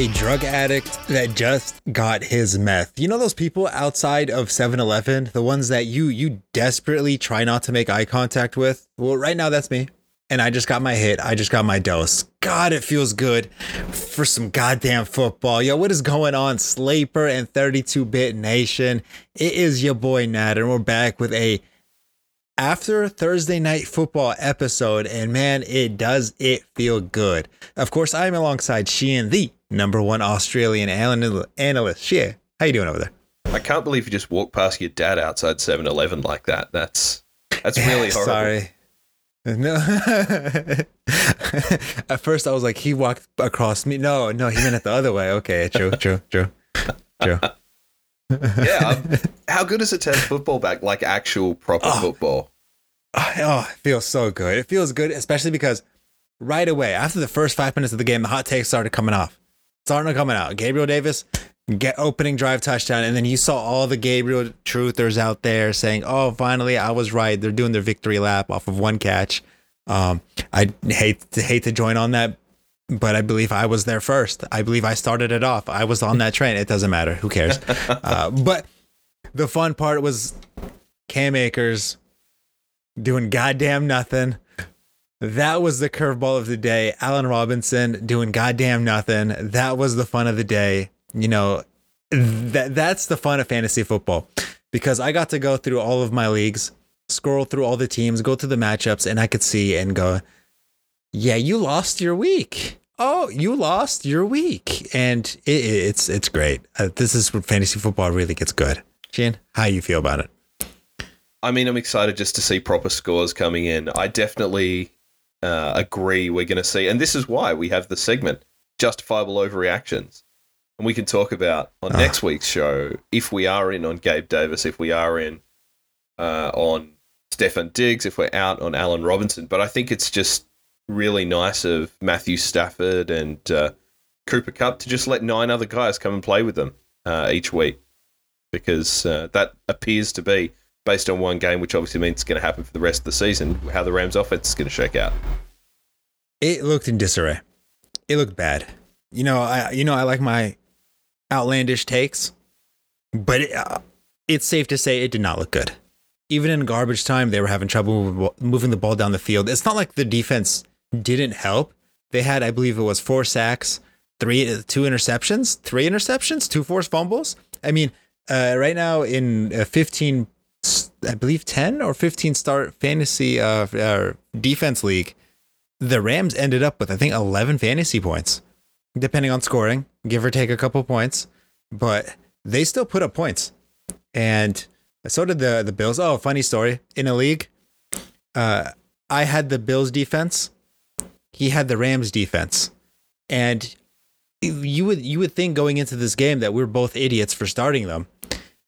a drug addict that just got his meth. You know those people outside of 7-Eleven, the ones that you you desperately try not to make eye contact with? Well, right now that's me. And I just got my hit. I just got my dose. God, it feels good for some goddamn football. Yo, what is going on, Slaper and 32-bit nation? It is your boy Nat, and we're back with a after Thursday night football episode, and man, it does it feel good. Of course, I'm alongside Sheehan, the number one Australian analyst. Yeah, how you doing over there? I can't believe you just walked past your dad outside 7-Eleven like that. That's that's really horrible. Sorry. No. At first, I was like, he walked across me. No, no, he meant it the other way. Okay, true, true, true, true. yeah. Um, how good is it to have football back, like actual proper oh, football? Oh, it feels so good. It feels good, especially because right away, after the first five minutes of the game, the hot takes started coming off. Starting coming out. Gabriel Davis get opening drive touchdown, and then you saw all the Gabriel truthers out there saying, "Oh, finally, I was right. They're doing their victory lap off of one catch." Um, I hate to hate to join on that, but I believe I was there first. I believe I started it off. I was on that train. It doesn't matter. Who cares? Uh, but the fun part was Cam Akers doing goddamn nothing. That was the curveball of the day. Allen Robinson doing goddamn nothing. That was the fun of the day. You know, that that's the fun of fantasy football because I got to go through all of my leagues, scroll through all the teams, go through the matchups, and I could see and go, "Yeah, you lost your week. Oh, you lost your week," and it, it's it's great. Uh, this is where fantasy football really gets good. Jan, how you feel about it? I mean, I'm excited just to see proper scores coming in. I definitely uh, agree we're going to see, and this is why we have the segment justifiable overreactions, and we can talk about on uh. next week's show if we are in on Gabe Davis, if we are in uh, on Stefon Diggs, if we're out on Allen Robinson. But I think it's just really nice of Matthew Stafford and uh, Cooper Kupp to just let nine other guys come and play with them uh, each week because uh, that appears to be based on one game, which obviously means it's going to happen for the rest of the season, how the Rams offense is going to shake out. It looked in disarray. It looked bad. You know, I you know I like my outlandish takes, but it, uh, it's safe to say it did not look good. Even in garbage time, they were having trouble moving the ball down the field. It's not like the defense didn't help. They had, I believe, it was four sacks, three, two interceptions, three interceptions, two forced fumbles. I mean, uh, right now in uh, 15 I believe 10 or 15 star fantasy uh, uh, defense league, the Rams ended up with I think 11 fantasy points, depending on scoring, give or take a couple points, but they still put up points. And so did the the Bills. Oh, funny story. In a league, uh, I had the Bills defense. He had the Rams defense. And you would you would think going into this game that we're both idiots for starting them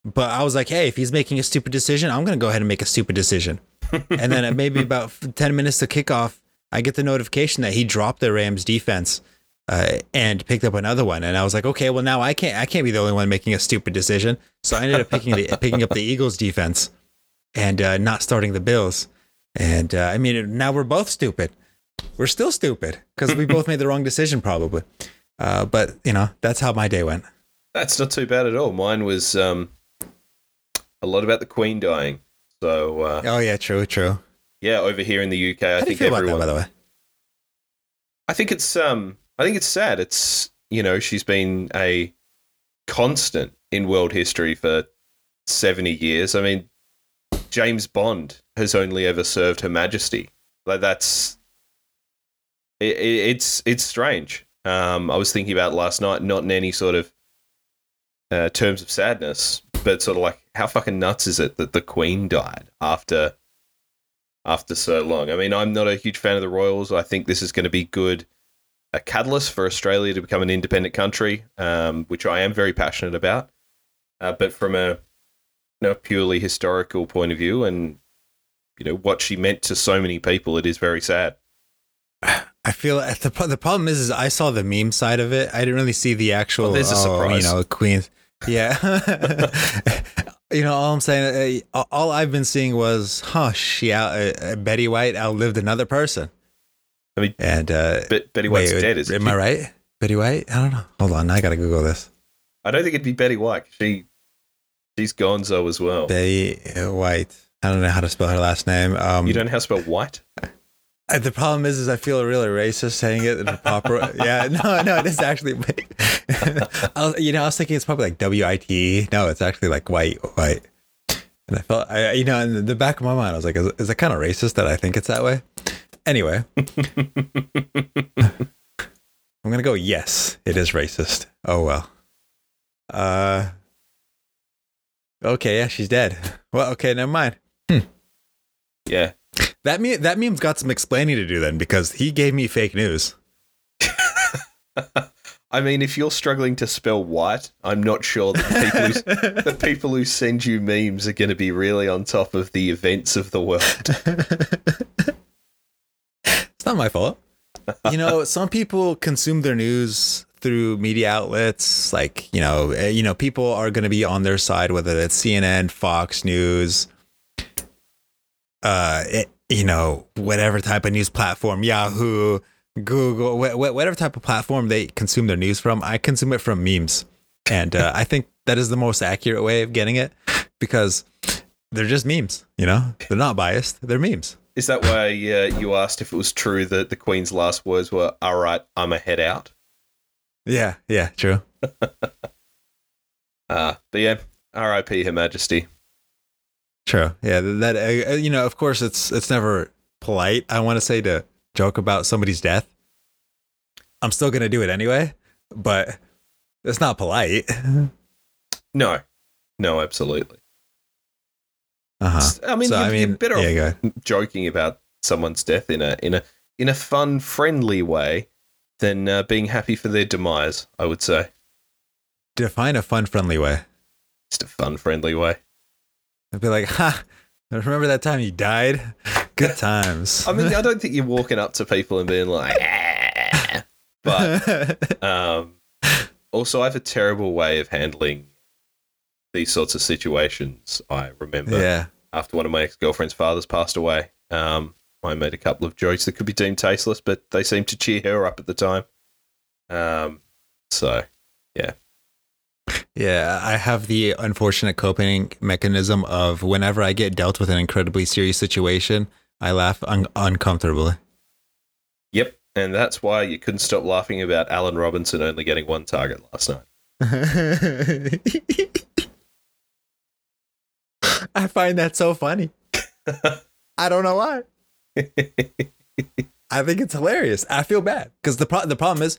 but I was like, hey, if he's making a stupid decision, I'm going to go ahead and make a stupid decision. and then maybe about 10 minutes to kickoff, I get the notification that he dropped the Rams defense uh, and picked up another one. And I was like, okay, well now I can't I can't be the only one making a stupid decision. So I ended up picking the, picking up the Eagles defense and uh, not starting the Bills. And uh, I mean, now we're both stupid. We're still stupid because we both made the wrong decision probably. Uh, but you know, that's how my day went. That's not too bad at all. Mine was um, a lot about the Queen dying. So, uh, oh yeah, true, true. Yeah, over here in the UK, How I think everyone. That, by the way, I think it's um, I think it's sad. It's you know, she's been a constant in world history for seventy years. I mean, James Bond has only ever served Her Majesty. Like that's it, it's it's strange. Um, I was thinking about last night, not in any sort of uh, terms of sadness, but sort of like how fucking nuts is it that the Queen died after after so long? I mean, I'm not a huge fan of the Royals. I think this is going to be good a catalyst for Australia to become an independent country, um, which I am very passionate about. Uh, but from a you know, purely historical point of view, and you know what she meant to so many people, it is very sad. I feel the the problem is, is I saw the meme side of it. I didn't really see the actual. Oh, there's a oh, surprise. You know, Queen. Yeah. you know, all I'm saying, uh, all I've been seeing was, huh, she out. Uh, uh, Betty White outlived another person. I mean, And uh, Be- Betty White's wait, dead, isn't am? I right? Betty White? I don't know. Hold on, I gotta Google this. I don't think it'd be Betty White. She she's Gonzo as well. Betty White. I don't know how to spell her last name. Um, you don't know how to spell white? The problem is, is I feel really racist saying it in the proper. yeah, no, no, it is actually. I was, you know, I was thinking it's probably like W I T. No, it's actually like white, white. And I felt, I, you know, in the back of my mind, I was like, is, is it kind of racist that I think it's that way? Anyway, I'm gonna go. Yes, it is racist. Oh well. Uh. Okay, yeah, she's dead. Well, okay, never mind. Yeah. That meme, that meme's got some explaining to do then because he gave me fake news. I mean, if you're struggling to spell white, I'm not sure that the people who, the people who send you memes are going to be really on top of the events of the world. It's not my fault. You know, some people consume their news through media outlets like, you know, eh, you know, people are going to be on their side whether it's CNN, Fox News, uh you know, whatever type of news platform, Yahoo, Google, wh- wh- whatever type of platform they consume their news from, I consume it from memes. And uh, I think that is the most accurate way of getting it because they're just memes, you know? They're not biased, they're memes. Is that why uh, you asked if it was true that the Queen's last words were, all right, I'm a head out? Yeah, yeah, true. Uh, but yeah, RIP Her Majesty. True. Yeah, that uh, you know, of course, it's it's never polite. I want to say to joke about somebody's death. I'm still gonna do it anyway, but it's not polite. No, no, absolutely. Uh huh. I mean, So, you're, I you're mean, better yeah, off joking about someone's death in a in a in a fun, friendly way than uh, being happy for their demise. I would say Define a fun, friendly way. just a fun, friendly way. I'd be like, ha. Remember that time you died? Good times. I mean, I don't think you're walking up to people and being like, "Ah." but um, also, I have a terrible way of handling these sorts of situations. I remember yeah. after one of my ex girlfriend's fathers passed away. Um, I made a couple of jokes that could be deemed tasteless, but they seemed to cheer her up at the time. Um, so yeah, Yeah, I have the unfortunate coping mechanism of whenever I get dealt with an incredibly serious situation, I laugh un- uncomfortably. yep, and that's why you couldn't stop laughing about Allen Robinson only getting one target last night. I find that so funny. I don't know why. I think it's hilarious. I feel bad because the pro- the problem is,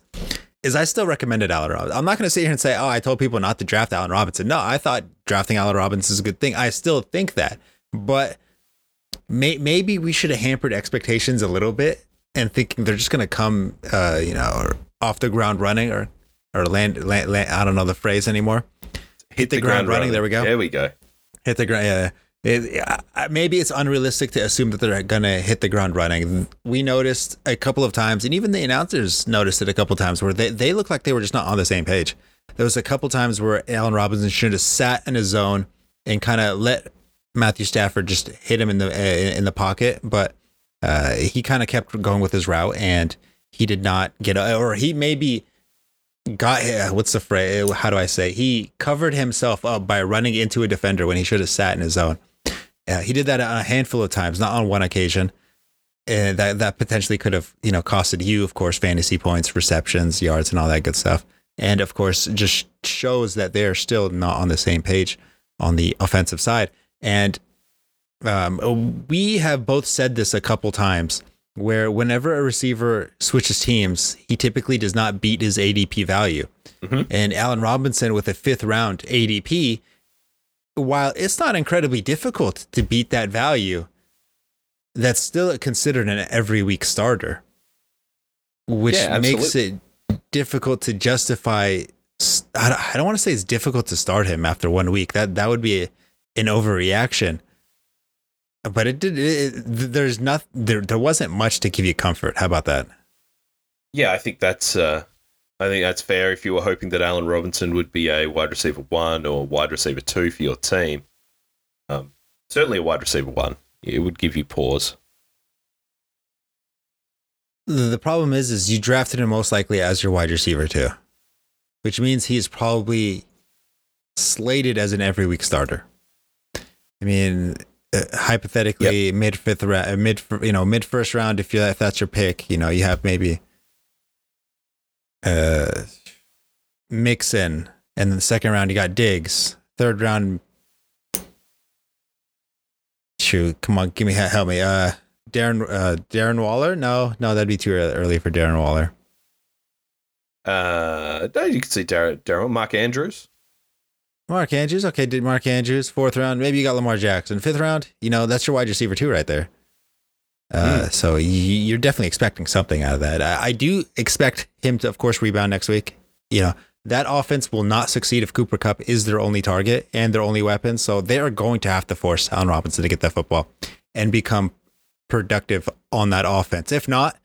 is I still recommended Allen Robinson. I'm not going to sit here and say, oh, I told people not to draft Allen Robinson. No, I thought drafting Allen Robinson is a good thing. I still think that, but may- maybe we should have hampered expectations a little bit and thinking they're just going to come, uh, you know, off the ground running or or land, land, land. I don't know the phrase anymore. Hit the, ground, running. There we go There we go. hit the ground. Yeah. It, maybe it's unrealistic to assume that they're gonna hit the ground running. We noticed a couple of times, and even the announcers noticed it a couple of times, where they, they looked like they were just not on the same page. There was a couple of times where Allen Robinson should have sat in his zone and kind of let Matthew Stafford just hit him in the uh, in the pocket, but uh, he kind of kept going with his route, and he did not get, or he maybe got uh, what's the phrase? How do I say? He covered himself up by running into a defender when he should have sat in his zone. Uh, he did that a handful of times, not on one occasion. And that that potentially could have, you know, costed you, of course, fantasy points, receptions, yards, and all that good stuff. And of course, just shows that they're still not on the same page on the offensive side. And Um, we have both said this a couple times where whenever a receiver switches teams, he typically does not beat his ADP value. And Allen Robinson with a fifth round ADP, while it's not incredibly difficult to beat that value, that's still considered an every week starter, which Yeah, makes it difficult to justify. I don't, want to say it's difficult to start him after one week. That that would be an overreaction. But it did. It, there's not. There there wasn't much to give you comfort. How about that? Yeah, I think that's uh, I think that's fair. If you were hoping that Allen Robinson would be a wide receiver one or wide receiver two for your team, um, certainly a wide receiver one, it would give you pause. The problem is, is you drafted him most likely as your wide receiver too, which means he's probably slated as an every week starter. I mean, uh, hypothetically, mid fifth round, mid you know mid first round, if you if that's your pick, you know you have maybe uh Mixon, and then the second round you got Diggs. Third round, shoot, come on, give me help me. Uh, Darren uh, Darren Waller? No, no, that'd be too early for Darren Waller. Uh, you could see Darren, Daryl, Mark Andrews. Mark Andrews, okay, did Mark Andrews fourth round? Maybe you got Lamar Jackson fifth round. You know that's your wide receiver too, right there. Uh, so you're definitely expecting something out of that. I, I do expect him to, of course, rebound next week. You know that offense will not succeed if Cooper Kupp is their only target and their only weapon. So they are going to have to force Allen Robinson to get that football and become productive on that offense. If not,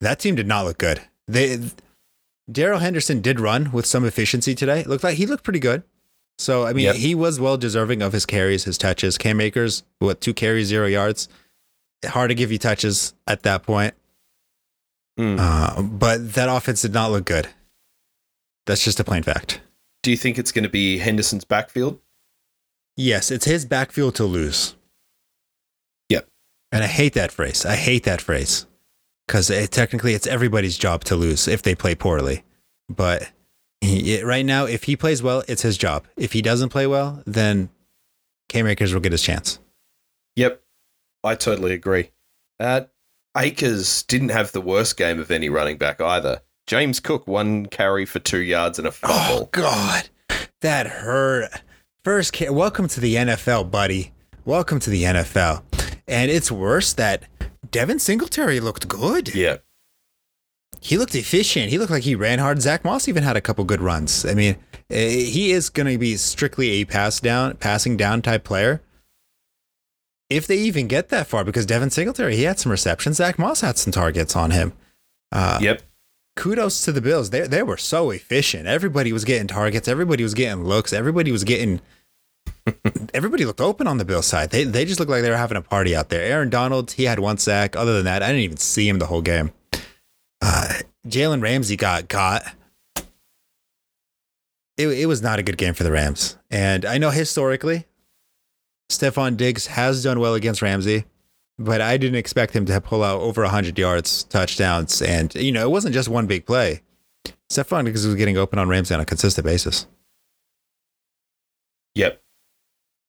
that team did not look good. They Darrell Henderson did run with some efficiency today. It looked like he looked pretty good. So I mean, Yep. he was well deserving of his carries, his touches. Cam Akers, what two carries, zero yards. Hard to give you touches at that point. Mm. Uh, but that offense did not look good. That's just a plain fact. Do you think it's going to be Henderson's backfield? Yes, it's his backfield to lose. Yep. And I hate that phrase. I hate that phrase because it, technically it's everybody's job to lose if they play poorly. But he, right now, if he plays well, it's his job. If he doesn't play well, then Cam Akers will get his chance. Yep, I totally agree. Uh, Akers didn't have the worst game of any running back either. James Cook, one carry for two yards and a Oh. God, that hurt. First, ca- welcome to the NFL, buddy. Welcome to the NFL. And it's worse that Devin Singletary looked good. Yeah, he looked efficient. He looked like he ran hard. Zack Moss even had a couple good runs. I mean, eh, he is going to be strictly a pass down, passing down type player. If they even get that far, because Devin Singletary, he had some receptions. Zack Moss had some targets on him. Uh, yep. kudos to the Bills. They they were so efficient. Everybody was getting targets. Everybody was getting looks. Everybody was getting. everybody looked open on the Bills side. They they just looked like they were having a party out there. Aaron Donald, he had one sack. Other than that, I didn't even see him the whole game. Uh, Jalen Ramsey got got. It it was not a good game for the Rams, and I know historically, Stefon Diggs has done well against Ramsey but I didn't expect him to pull out over 100 yards, touchdowns. And, you know, it wasn't just one big play. Stefon Diggs was getting open on Ramsey on a consistent basis. Yep.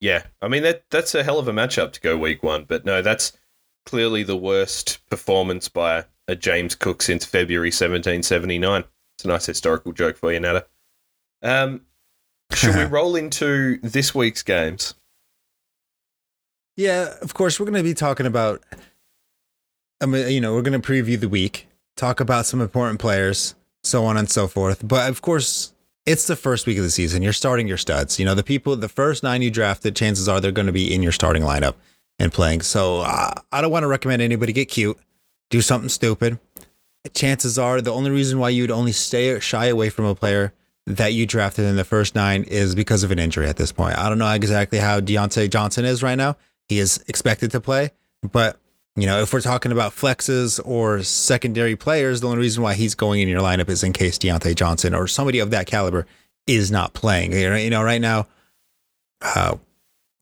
Yeah. I mean that that's a hell of a matchup to go week one, but no, that's clearly the worst performance by a James Cook since February 1779. It's a nice historical joke for you, Nada. Um, should we roll into this week's games? Yeah, of course, we're going to be talking about, I mean, you know, we're going to preview the week, talk about some important players, so on and so forth. But of course, it's the first week of the season. You're starting your studs. You know, the people, the first nine you drafted, chances are they're going to be in your starting lineup and playing. So uh, I don't want to recommend anybody get cute, do something stupid. Chances are the only reason why you'd only stay shy away from a player that you drafted in the first nine is because of an injury at this point. I don't know exactly how Diontae Johnson is right now. He is expected to play, but you know, if we're talking about flexes or secondary players, the only reason why he's going in your lineup is in case Diontae Johnson or somebody of that caliber is not playing. You know, right now, uh,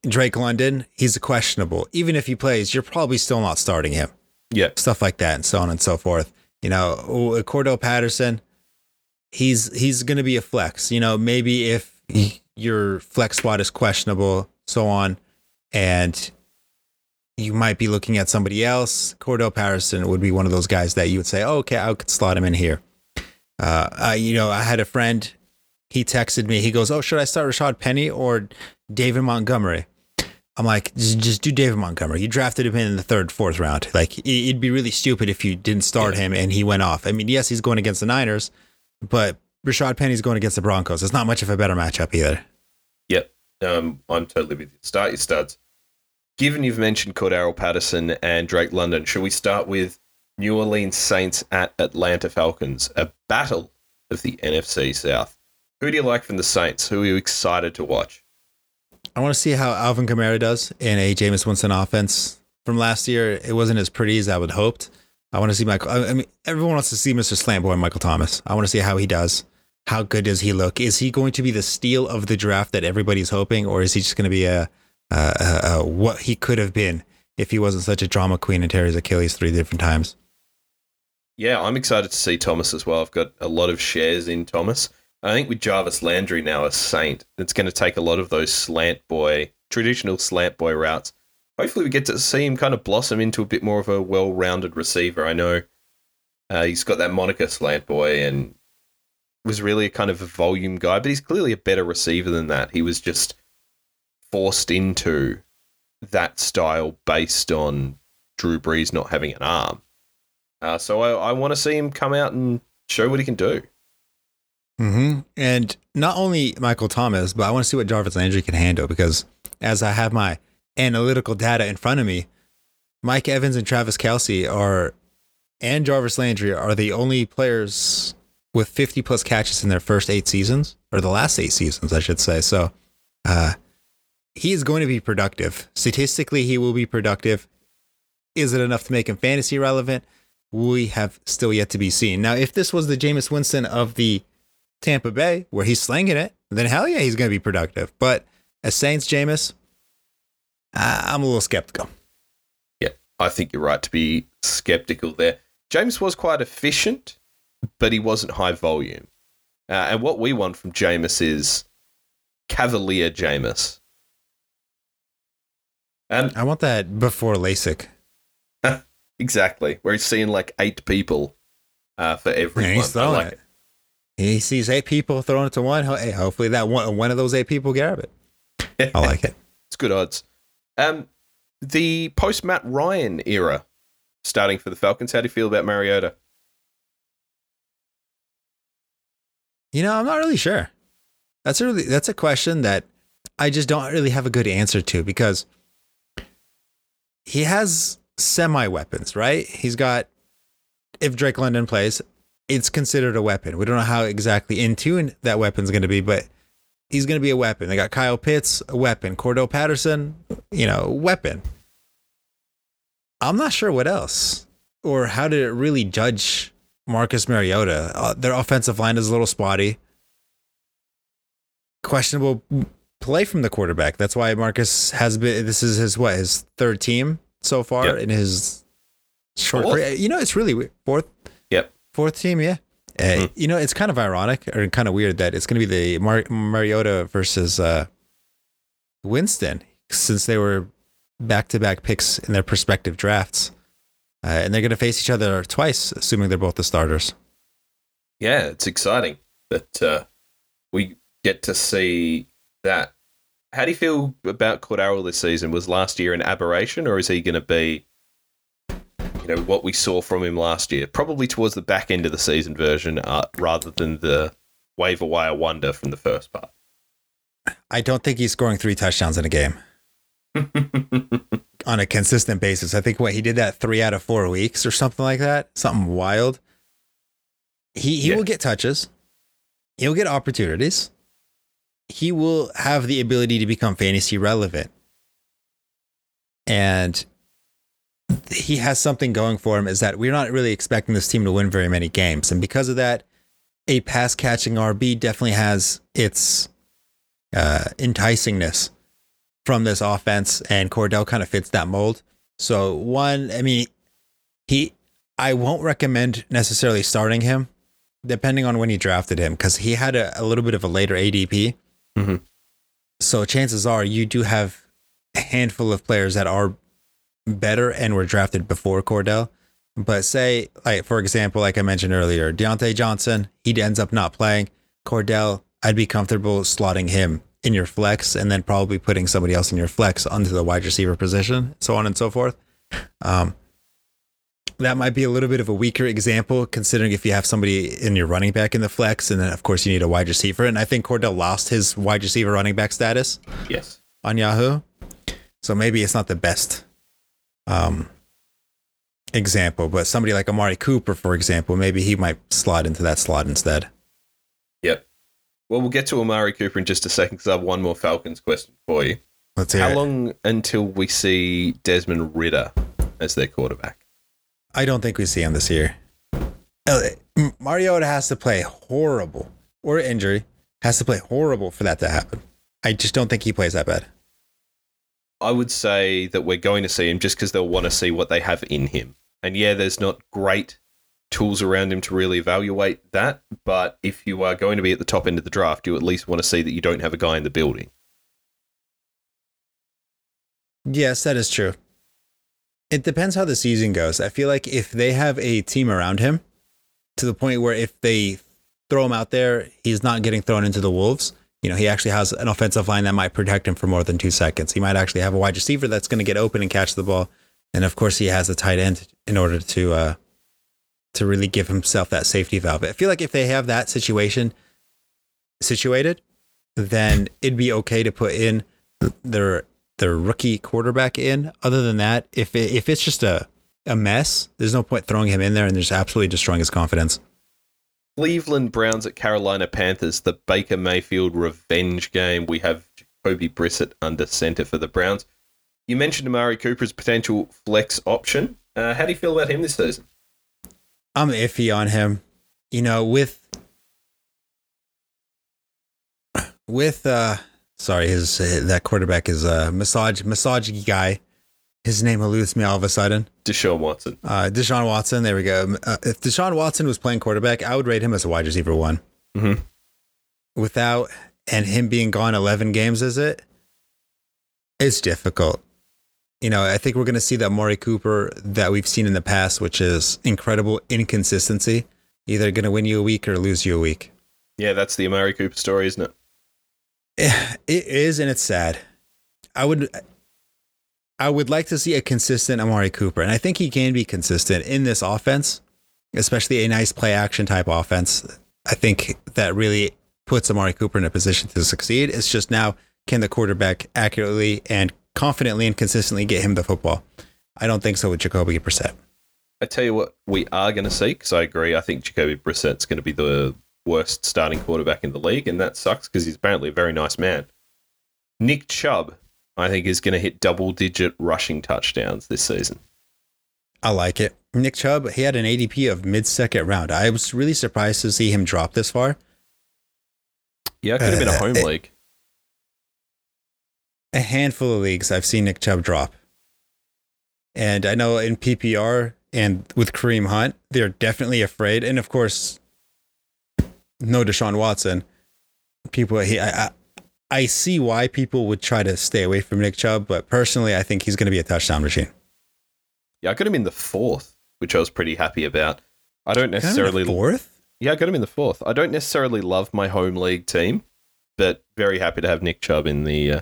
Drake London, he's questionable. Even if he plays, you're probably still not starting him. Yeah. Stuff like that, and so on and so forth. You know, Cordell Patterson, he's he's going to be a flex. You know, maybe if your flex spot is questionable, so on, and you might be looking at somebody else. Cordell Patterson would be one of those guys that you would say, oh, okay, I could slot him in here. Uh, I, you know, I had a friend. He texted me. He goes, "Oh, should I start Rashad Penny or David Montgomery?" I'm like, just, do David Montgomery. You drafted him in the third, fourth round. Like, it'd be really stupid if you didn't start him and he went off. I mean, yes, he's going against the Niners, but Rashad Penny's going against the Broncos. It's not much of a better matchup either. Yep. Um, I'm totally with you. Start your studs. Given you've mentioned Cordarrelle Patterson and Drake London, should we start with New Orleans Saints at Atlanta Falcons, a battle of the NFC South? Who do you like from the Saints? Who are you excited to watch? I want to see how Alvin Kamara does in a Jameis Winston offense. From last year, it wasn't as pretty as I would hoped. I want to see Michael. I mean, everyone wants to see Mr. Slamboy Michael Thomas. I want to see how he does. How good does he look? Is he going to be the steal of the draft that everybody's hoping, or is he just going to be a, a, a, a what he could have been if he wasn't such a drama queen and tear his Achilles three different times? Yeah, I'm excited to see Thomas as well. I've got a lot of shares in Thomas. I think with Jarvis Landry now a Saint, it's going to take a lot of those slant boy, traditional slant boy routes. Hopefully, we get to see him kind of blossom into a bit more of a well rounded receiver. I know uh, he's got that moniker slant boy and was really a kind of a volume guy, but he's clearly a better receiver than that. He was just forced into that style based on Drew Brees not having an arm. Uh, so I, I want to see him come out and show what he can do. Mm-hmm. And not only Michael Thomas, but I want to see what Jarvis Landry can handle because as I have my analytical data in front of me, Mike Evans and Travis Kelce are, and Jarvis Landry are the only players with 50 plus catches in their first eight seasons, or the last eight seasons, I should say. So, uh, he is going to be productive. Statistically, he will be productive. Is it enough to make him fantasy relevant? We have still yet to be seen. Now, if this was the Jameis Winston of the Tampa Bay, where he's slinging it, then hell yeah, he's going to be productive. But as Saints, Jameis, I'm a little skeptical. Yeah, I think you're right to be skeptical there. James was quite efficient, but he wasn't high volume. Uh, and what we want from Jameis is Cavalier Jameis. And I want that before LASIK. exactly, where he's seeing like eight people uh, for every yeah, he's throwing like it. it. He sees eight people throwing it to one. Hey, hopefully that one one of those eight people grab it. I like it. It's good odds. Um, the post Matt Ryan era starting for the Falcons. How do you feel about Mariota? You know, I'm not really sure. That's a really that's a question that I just don't really have a good answer to because he has semi weapons, right? He's got if Drake London plays, it's considered a weapon. We don't know how exactly in tune that weapon's going to be, but he's going to be a weapon. They got Kyle Pitts, a weapon. Cordell Patterson, you know, weapon. I'm not sure what else or how did it really judge Marcus Mariota. Uh, their offensive line is a little spotty. Questionable play from the quarterback. That's why Marcus has been. This is his what his third team so far yep. in his short career. You know, it's really weird. fourth. Yep, fourth team. Yeah. Uh, mm. You know, it's kind of ironic or kind of weird that it's going to be the Mar- Mariota versus uh, Winston since they were back to back picks in their prospective drafts. Uh, and they're going to face each other twice, assuming they're both the starters. Yeah, it's exciting that uh, we get to see that. How do you feel about Cordarrelle this season? Was last year an aberration, or is he going to be, you know, what we saw from him last year? Probably towards the back end of the season version, uh, rather than the waiver wire wonder from the first part. I don't think he's scoring three touchdowns in a game. on a consistent basis. I think what he did that three out of four weeks or something like that, something wild. He he yeah. will get touches. He'll get opportunities. He will have the ability to become fantasy relevant. And he has something going for him is that we're not really expecting this team to win very many games. And because of that, a pass catching RB definitely has its uh, enticingness from this offense, and Cordell kind of fits that mold. So one, I mean, he, I won't recommend necessarily starting him, depending on when you drafted him, because he had a, a, little bit of a later ADP. Mm-hmm. So chances are you do have a handful of players that are better and were drafted before Cordell. But say, like for example, like I mentioned earlier, Diontae Johnson, he ends up not playing. Cordell, I'd be comfortable slotting him in your flex and then probably putting somebody else in your flex onto the wide receiver position, so on and so forth. Um, that might be a little bit of a weaker example considering if you have somebody in your running back in the flex and then of course you need a wide receiver and i think cordell lost his wide receiver running back status Yes. on yahoo so maybe it's not the best um, example but somebody like amari cooper for example maybe he might slot into that slot instead Yep. Well, we'll get to Amari Cooper in just a second because I have one more Falcons question for you. let's hear How it. long until we see Desmond Ridder as their quarterback? I don't think we see him this year mariota has to play horrible or injury has to play horrible for that to happen i just don't think he plays that bad I would say that we're going to see him just because they'll want to see what they have in him. And yeah, there's not great tools around him to really evaluate that. But if you are going to be at the top end of the draft, you at least want to see that you don't have a guy in the building. Yes, that is true. It depends how the season goes. I feel like if they have a team around him to the point where if they throw him out there, he's not getting thrown into the wolves. You know, he actually has an offensive line that might protect him for more than two seconds. He might actually have a wide receiver that's going to get open and catch the ball. And of course, he has a tight end in order to uh, to really give himself that safety valve. I feel like if they have that situation situated, then it'd be okay to put in their their rookie quarterback in. Other than that, if it, if it's just a a mess, there's no point throwing him in there and just absolutely destroying his confidence. Cleveland Browns at Carolina Panthers, the Baker Mayfield revenge game. We have Jacoby Brissett under center for the Browns. You mentioned Amari Cooper's potential flex option. Uh, how do you feel about him this season? I'm iffy on him. You know, with with uh sorry, his that quarterback is a massage massage guy. His name eludes me all of a sudden. Deshaun Watson. Uh, Deshaun Watson. There we go. Uh, if Deshaun Watson was playing quarterback, I would rate him as a wide receiver one. Mhm. Without and him being gone eleven games, is it? It's difficult. You know, I think we're going to see that Maury Cooper that we've seen in the past, which is incredible inconsistency. Either going to win you a week or lose you a week. Yeah, that's the Amari Cooper story, isn't it? It is, and it's sad. I would, I would like to see a consistent Amari Cooper, and I think he can be consistent in this offense, especially a nice play action type offense. I think that really puts Amari Cooper in a position to succeed. It's just now can the quarterback accurately and confidently and consistently get him the football? I don't think so with Jacoby Brissett. I tell you what, we are going to see because I agree. I think Jacoby Brissett's going to be the worst starting quarterback in the league, and that sucks because he's apparently a very nice man. Nick Chubb, I think, is going to hit double-digit rushing touchdowns this season. I like it. Nick Chubb, he had an ADP of mid second round. I was really surprised to see him drop this far. Yeah, it could have been a Uh, home league. a handful of leagues I've seen Nick Chubb drop. And I know in PPR and with Kareem Hunt, they're definitely afraid. And of course, no Deshaun Watson. People, he, I, I, I see why people would try to stay away from Nick Chubb, but personally, I think he's going to be a touchdown machine. Yeah, I got him in the fourth, which I was pretty happy about. I don't necessarily. fourth. Yeah, I got him in the fourth. I don't necessarily love my home league team, but very happy to have Nick Chubb in the uh,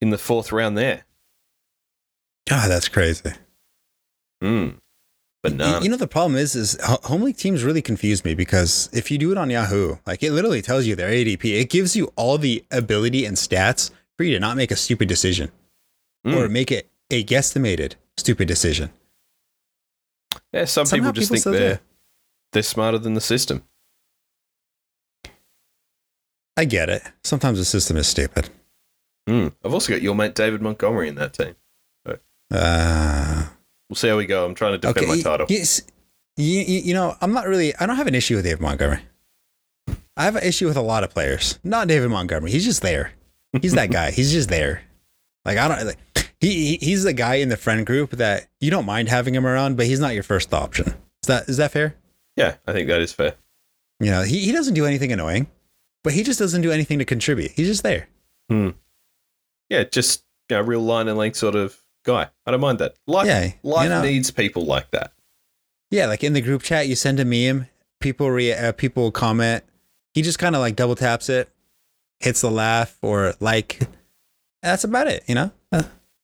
in the fourth round there. God, that's crazy. Mm. You, Banana. you know the problem is, is home league teams really confuse me because if you do it on Yahoo, like it literally tells you their ADP, it gives you all the ability and stats for you to not make a stupid decision Mm. or make it a guesstimated stupid decision. yeah, some Somehow people just people think they're they're smarter than the system. I get it. Sometimes the system is stupid. Mm. I've also got your mate David Montgomery in that team. Uh, We'll see how we go. I'm trying to defend okay, my y- title. Yes, you, you, you know, I'm not really. I don't have an issue with David Montgomery. I have an issue with a lot of players. Not David Montgomery. He's just there. He's that guy. He's just there. Like I don't. Like, he, he he's the guy in the friend group that you don't mind having him around, but he's not your first option. Is that is that fair? Yeah, I think that is fair. You know, he, he doesn't do anything annoying, but he just doesn't do anything to contribute. He's just there. Hmm. Yeah, just you know, real line and length sort of guy. I don't mind that. Life, Yeah, life you know- needs people like that. Yeah, like in the group chat, you send a meme, people re- uh, people comment. He just kind of like double taps it, hits the laugh or like. That's about it, you know. Uh,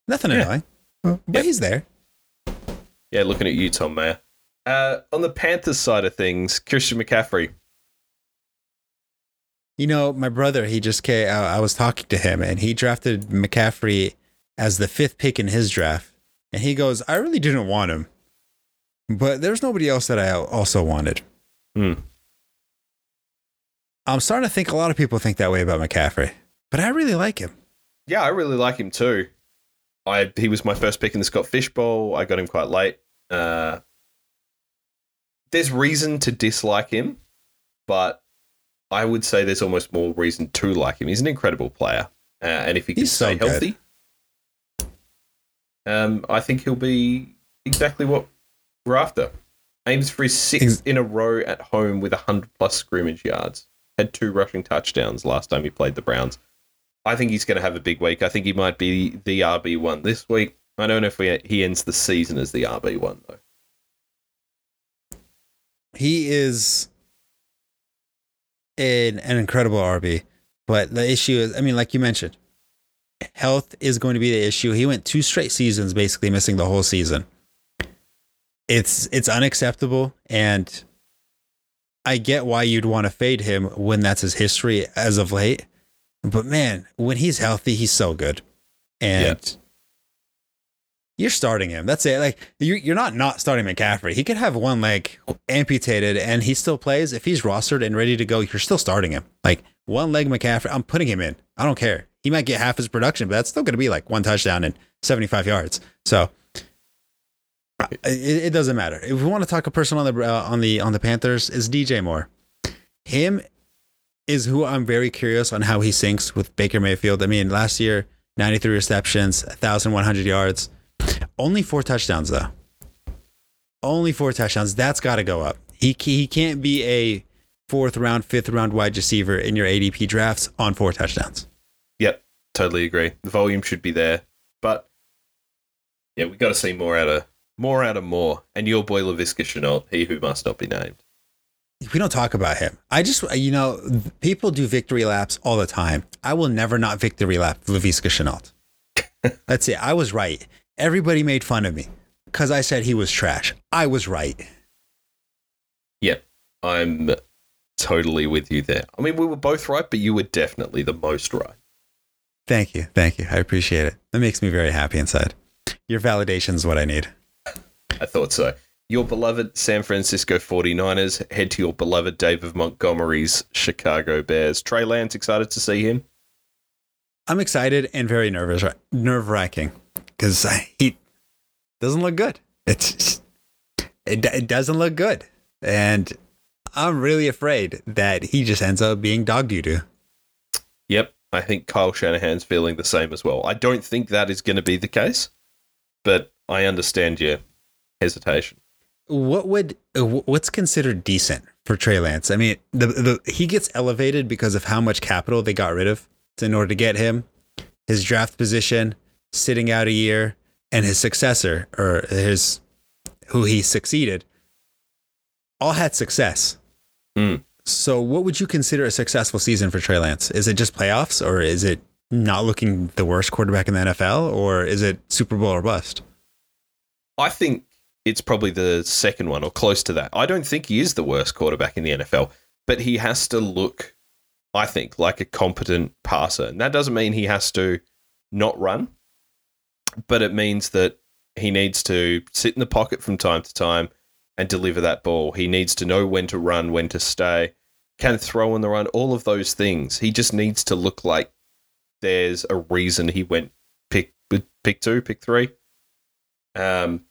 nothing Yeah. annoying, but Yeah. he's there. Yeah, looking at you, Tom Mayer. Uh, on the Panthers side of things, Christian McCaffrey. You know, my brother, he just came, uh, I was talking to him and he drafted McCaffrey as the fifth pick in his draft. And he goes, I really didn't want him, but there's nobody else that I also wanted. Hmm. I'm starting to think a lot of people think that way about McCaffrey, but I really like him. Yeah, I really like him too. I he was my first pick in the Scott Fishbowl. I got him quite late. Uh, there's reason to dislike him, but I would say there's almost more reason to like him. He's an incredible player, uh, and if he can He's so stay good. healthy, um, I think he'll be exactly what we're after. Aims for his sixth in a row at home with 100 plus scrimmage yards. Had two rushing touchdowns last time he played the Browns. I think he's going to have a big week. I think he might be the RB one this week. I don't know if we, he ends the season as the RB one though. He is an, an incredible RB, but the issue is, I mean, like you mentioned, health is going to be the issue. He went two straight seasons, basically missing the whole season. It's it's unacceptable, and I get why you'd want to fade him when that's his history as of late. But man, when he's healthy, he's so good, and you're starting him. That's it. Like you, you're not not starting McCaffrey. He could have one leg amputated, and he still plays. If he's rostered and ready to go, you're still starting him. Like one leg McCaffrey, I'm putting him in. I don't care. He might get half his production, but that's still going to be like one touchdown and 75 yards. So it, it doesn't matter. If we want to talk a person on the uh, on the on the Panthers, is DJ Moore. Him is who I'm very curious on how he syncs with Baker Mayfield. I mean, last year 93 receptions, 1,100 yards, only four touchdowns though. Only four touchdowns. That's got to go up. He he can't be a fourth round, fifth round wide receiver in your ADP drafts on four touchdowns. Totally agree. The volume should be there, but yeah, we got to see more out of more out of more. And your boy Laviska Shenault, he who must not be named. we don't talk about him. I just, uh, you know, people do victory laps all the time. I will never not victory lap Laviska Shenault. That's it. I was right. Everybody made fun of me because I said he was trash. I was right. Yep, I'm totally with you there. I mean, we were both right, but you were definitely the most right. Thank you. Thank you. I appreciate it. That makes me very happy inside. Your validation is what I need. I thought so. Your beloved San Francisco 49ers head to your beloved David Montgomery's Chicago Bears. Trey Lance, excited to see him? I'm excited and very nervous, nerve wracking because he doesn't look good. It's it, it doesn't look good, and I'm really afraid that he just ends up being dog doo doo. Yep, I think Kyle Shanahan's feeling the same as well. I don't think that is going to be the case, but I understand your hesitation. What would what's considered decent for Trey Lance? I mean, the the he gets elevated because of how much capital they got rid of in order to get him, his draft position, sitting out a year, and his successor or his who he succeeded, all had success. Hmm. So, what would you consider a successful season for Trey Lance? Is it just playoffs, or is it not looking the worst quarterback in the NFL, or is it Super Bowl or bust? I think it's probably the second one or close to that. I don't think he is the worst quarterback in the NFL, but he has to look, I think, like a competent passer. And that doesn't mean he has to not run, but it means that he needs to sit in the pocket from time to time and deliver that ball. He needs to know when to run, when to stay, can throw on the run, all of those things. He just needs to look like there's a reason he went pick pick two, pick three. Um,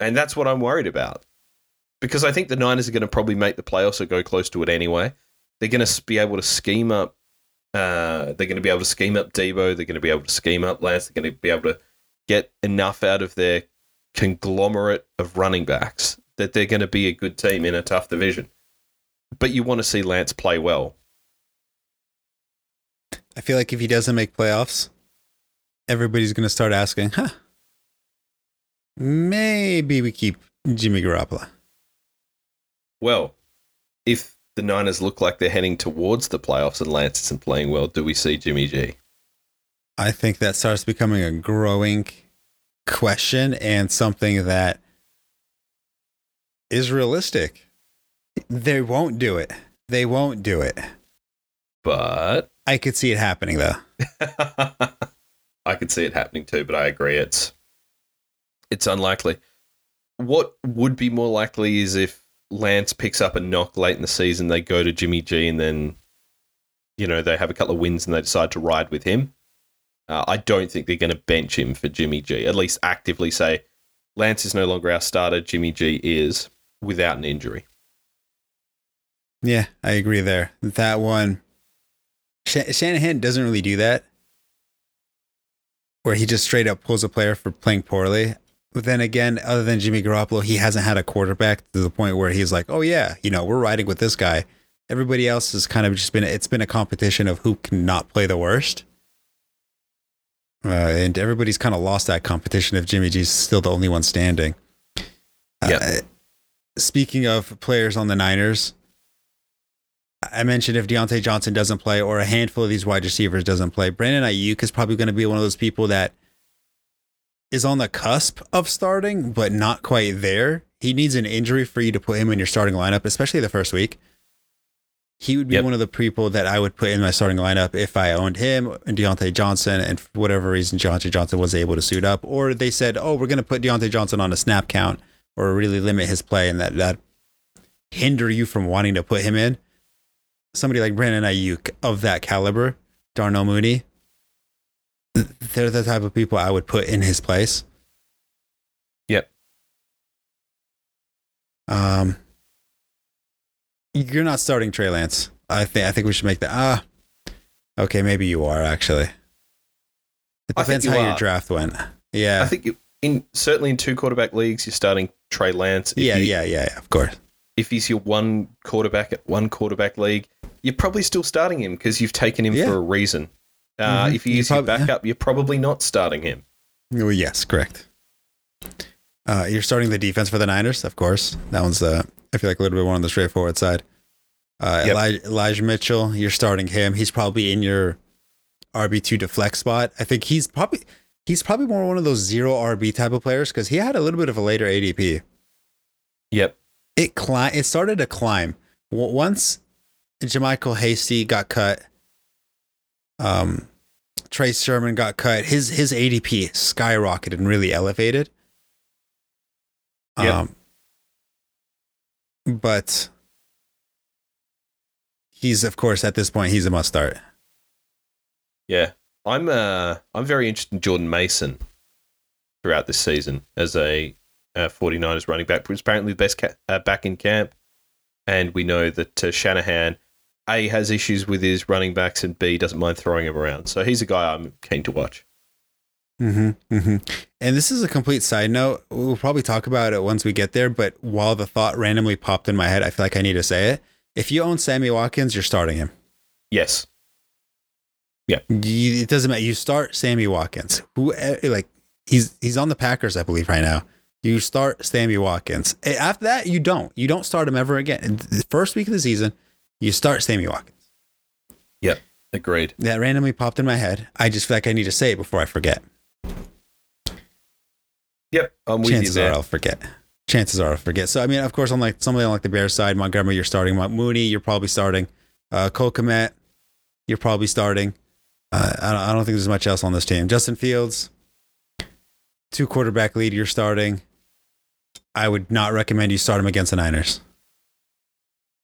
and that's what I'm worried about. Because I think the Niners are going to probably make the playoffs or go close to it anyway. They're going to be able to scheme up. Uh, they're going to be able to scheme up Deebo. They're going to be able to scheme up Lance. They're going to be able to get enough out of their conglomerate of running backs that they're going to be a good team in a tough division. But you want to see Lance play well. I feel like if he doesn't make playoffs, everybody's going to start asking, huh, Maybe we keep Jimmy Garoppolo. Well, if the Niners look like they're heading towards the playoffs and Lance isn't playing well, do we see Jimmy G? I think that starts becoming a growing question and something that is realistic. They won't do it. They won't do it. But I could see it happening though. I could see it happening too, but I agree it's it's unlikely. What would be more likely is if Lance picks up a knock late in the season, they go to Jimmy G and then you know, they have a couple of wins and they decide to ride with him. Uh, I don't think they're going to bench him for Jimmy G. At least actively say Lance is no longer our starter. Jimmy G is without an injury. Yeah, I agree there. That one, Sh- Shanahan doesn't really do that, where he just straight up pulls a player for playing poorly. But then again, other than Jimmy Garoppolo, he hasn't had a quarterback to the point where he's like, oh yeah, you know, we're riding with this guy. Everybody else has kind of just been, it's been a competition of who can not play the worst. Uh, and everybody's kind of lost that competition if Jimmy G's still the only one standing. Yep. Uh, speaking of players on the Niners, I mentioned if Diontae Johnson doesn't play or a handful of these wide receivers doesn't play, Brandon Aiyuk is probably going to be one of those people that is on the cusp of starting, but not quite there. He needs an injury for you to put him in your starting lineup, especially the first week. He would be Yep. one of the people that I would put in my starting lineup if I owned him and Diontae Johnson, and for whatever reason Diontae Johnson was able to suit up, or they said, "Oh, we're going to put Diontae Johnson on a snap count, or really limit his play, and that that hinder you from wanting to put him in." Somebody like Brandon Aiyuk of that caliber, Darnell Mooney, they're the type of people I would put in his place. Yep. Um, you're not starting Trey Lance. I think I think we should make that. Ah, okay, maybe you are actually. It depends you how your draft went. Yeah, I think you, in certainly in two quarterback leagues, you're starting Trey Lance. If yeah, you- yeah, yeah, yeah. Of course. If he's your one quarterback at one quarterback league, you're probably still starting him because you've taken him Yeah. for a reason. Uh, Mhm. If he You is your prob- yeah. backup, you're probably not starting him. Well, yes, correct. Uh, you're starting the defense for the Niners, of course. That one's uh, I feel like a little bit more on the straightforward side. Uh, Yep. Eli- Elijah Mitchell, you're starting him. He's probably in your RB two to flex spot. I think he's probably he's probably more one of those zero RB type of players because he had a little bit of a later ADP. Yep. It climb. It started to climb once. JaMycal Hasty got cut. Um, Trey Sermon got cut. His his ADP skyrocketed and really elevated. Yep. Um, but he's of course at this point he's a must start. Yeah. I'm uh I'm very interested in Jordan Mason throughout this season as a uh, 49ers running back. He's apparently the best ca- uh, back in camp, and we know that uh, Shanahan a has issues with his running backs and b doesn't mind throwing him around. So he's a guy I'm keen to watch. Mm-hmm, mm-hmm. And this is a complete side note. We'll probably talk about it once we get there. But while the thought randomly popped in my head, I feel like I need to say it. If you own Sammy Watkins, you're starting him. Yes. You, it doesn't matter. You start Sammy Watkins. Who eh, like he's he's on the Packers, I believe, right now. You start Sammy Watkins. Eh, After that, you don't. You don't start him ever again. The first week of the season, you start Sammy Watkins. Yep. Agreed. That randomly popped in my head. I just feel like I need to say it before I forget. Yep. I'm with Chances you are. I'll forget. Chances are I'll forget. So I mean, of course, on like somebody on like the Bears side, Montgomery, you're starting. Mo- Mooney, you're probably starting. Uh, Cole Kmet, you're probably starting. Uh, I, don't, think there's much else on this team. Justin Fields, two quarterback lead, you're starting. I would not recommend you start him against the Niners.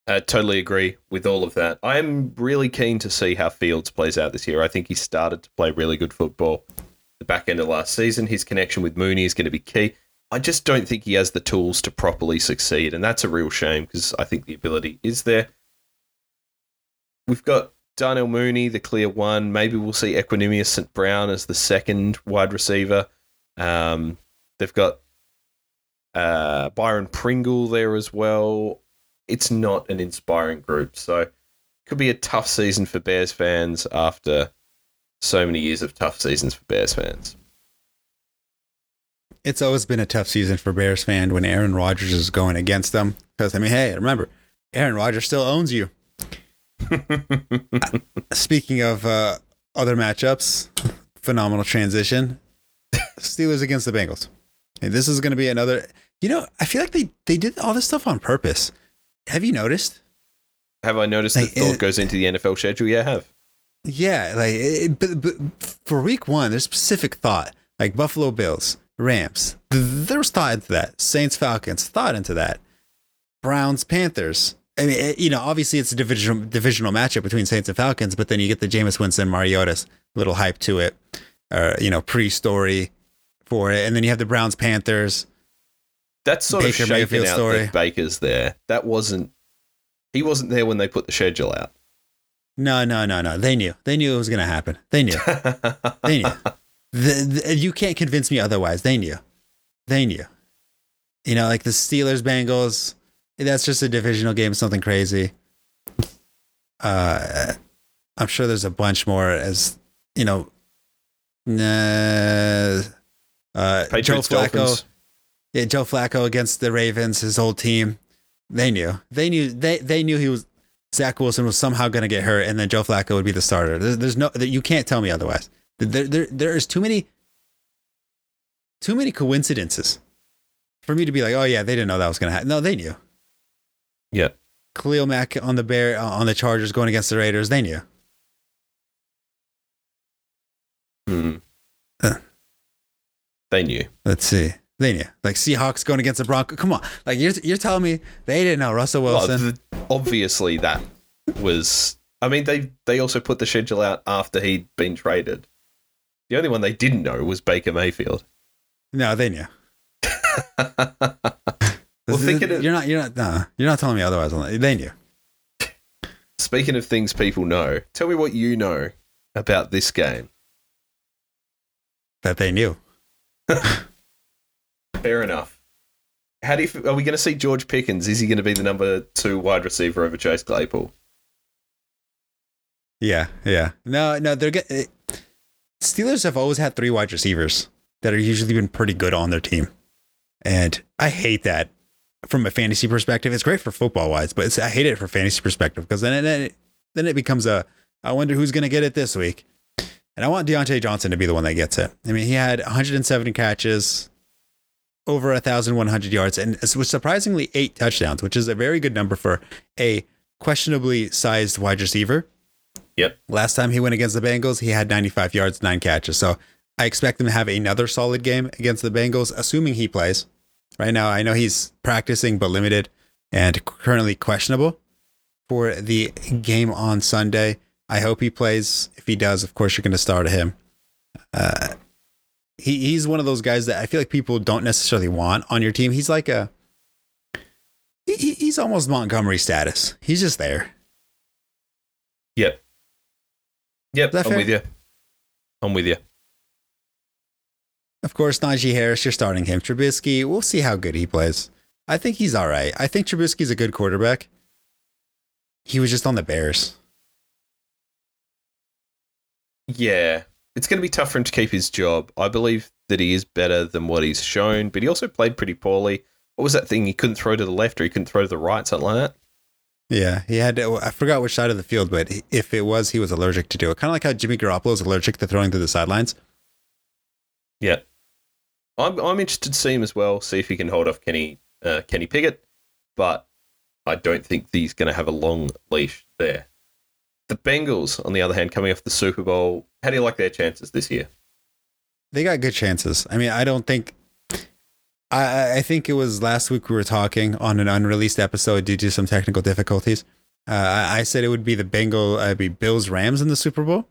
I totally agree with all of that. I am really keen to see how Fields plays out this year. I think he started to play really good football the back end of last season. His connection with Mooney is going to be key. I just don't think he has the tools to properly succeed, and that's a real shame because I think the ability is there. We've got Darnell Mooney, the clear one. Maybe we'll see Equanimous St. Brown as the second wide receiver. Um, they've got uh, Byron Pringle there as well. It's not an inspiring group, so could be a tough season for Bears fans after so many years of tough seasons for Bears fans. it's always been a tough season for Bears fans when Aaron Rodgers is going against them. Because I mean, hey, remember, Aaron Rodgers still owns you. Speaking of uh, other matchups, phenomenal transition. Steelers against the Bengals. Hey, this is going to be another. You know, I feel like they they did all this stuff on purpose. Have you noticed? Have I noticed Like, that thought it- goes into the NFL schedule? Yeah, I have. Yeah, like it, but, but for week one, there's specific thought. Like Buffalo Bills, Rams, th- there's thought into that. Saints, Falcons, thought into that. Browns, Panthers. I mean, it- you know, obviously it's a divisional divisional matchup between Saints and Falcons, but then you get the Jameis Winston, Mariota's little hype to it, or you know, pre-story for it, and then you have the Browns, Panthers. That's sort Baker of shaking Mayfield out story. that Baker's there. That wasn't. He wasn't there when they put the schedule out. No, no, no, no. They knew. They knew it was going to happen. They knew. They knew. The, the, you can't convince me otherwise. They knew. They knew. You know, like the Steelers, Bengals. That's just a divisional game. Something crazy. Uh, I'm sure there's a bunch more. As you know, nah, uh, Joe Flacco. Dolphins. Yeah, Joe Flacco against the Ravens. His old team. They knew. They knew. They they knew he was. Zach Wilson was somehow going to get hurt, and then Joe Flacco would be the starter. There's, there's no. You can't tell me otherwise. There, there, there is too many. Too many coincidences, for me to be like, oh yeah, they didn't know that was going to happen. No, they knew. Yeah. Khalil Mack on the Bear uh, on the Chargers going against the Raiders. They knew. Hmm. Uh. They knew. Let's see. They knew. Like Seahawks going against the Broncos. Come on. Like you're you're telling me they didn't know Russell Well, Wilson. the- obviously, that was. I mean, they they also put the schedule out after he'd been traded. The only one they didn't know was Baker Mayfield. no, they knew. Well, thinking of- you're not you're not no, you're not telling me otherwise. They knew. Speaking of things people know, tell me what you know about this game. That they knew. Fair enough. How do you? Are we going to see George Pickens? Is he going to be the number two wide receiver over Chase Claypool? Yeah, yeah. No, no, they're get eh, Steelers have always had three wide receivers that are usually been pretty good on their team. And I hate that from a fantasy perspective. It's great for football wise, but it's, I hate it for fantasy perspective because then it, then it becomes a I wonder who's going to get it this week. And I want Diontae Johnson to be the one that gets it. I mean, he had 170 catches, over 1,100 yards, and it was surprisingly eight touchdowns, which is a very good number for a questionably sized wide receiver. Yep. Last time he went against the Bengals, he had 95 yards, nine catches. So I expect him to have another solid game against the Bengals, assuming he plays. Right now, I know he's practicing but limited and currently questionable for the game on Sunday. I hope he plays. If he does, of course, you're going to start him. Uh, he, he's one of those guys that I feel like people don't necessarily want on your team. He's like a he- he, he's almost Montgomery status. He's just there. Yep. Yep. I'm fair? with you. I'm with you. Of course, Najee Harris, you're starting him. Trubisky, we'll see how good he plays. I think he's all right. I think Trubisky's a good quarterback. He was just on the Bears. Yeah. It's going to be tough for him to keep his job. I believe that he is better than what he's shown, but he also played pretty poorly. What was that thing? He couldn't throw to the left or he couldn't throw to the right, something like that. Yeah, he had. I forgot which side of the field, but if it was, he was allergic to do it. Kind of like how Jimmy Garoppolo is allergic to throwing to the sidelines. Yeah. I'm I'm interested to see him as well, see if he can hold off Kenny uh, Kenny Pickett, but I don't think he's going to have a long leash there. The Bengals, on the other hand, coming off the Super Bowl, how do you like their chances this year? They got good chances. I mean, I don't think. I I think it was last week we were talking on an unreleased episode due to some technical difficulties. Uh, I I said it would be the Bengal, uh, be Bills Rams in the Super Bowl.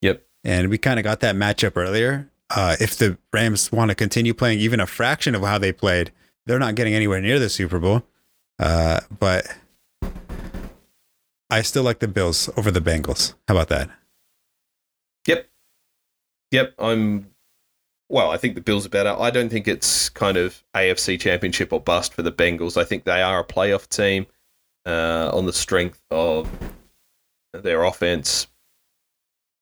Yep. and we kind of got that matchup earlier. Uh, if the Rams want to continue playing even a fraction of how they played, they're not getting anywhere near the Super Bowl. Uh, but I still like the Bills over the Bengals. How about that? Yep. Yep. I'm. Well, I think the Bills are better. I don't think it's kind of AFC Championship or bust for the Bengals. I think they are a playoff team uh, on the strength of their offense.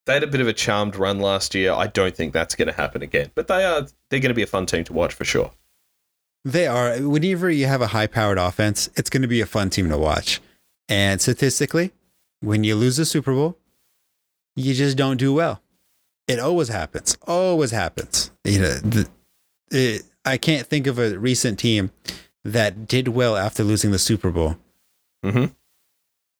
They had a bit of a charmed run last year. I don't think that's going to happen again. But they are they're going to be a fun team to watch for sure. They are. Whenever you have a high powered offense, it's going to be a fun team to watch. And statistically, when you lose the Super Bowl, you just don't do well. It always happens. Always happens. You know, the, it, I can't think of a recent team that did well after losing the Super Bowl. Mm-hmm.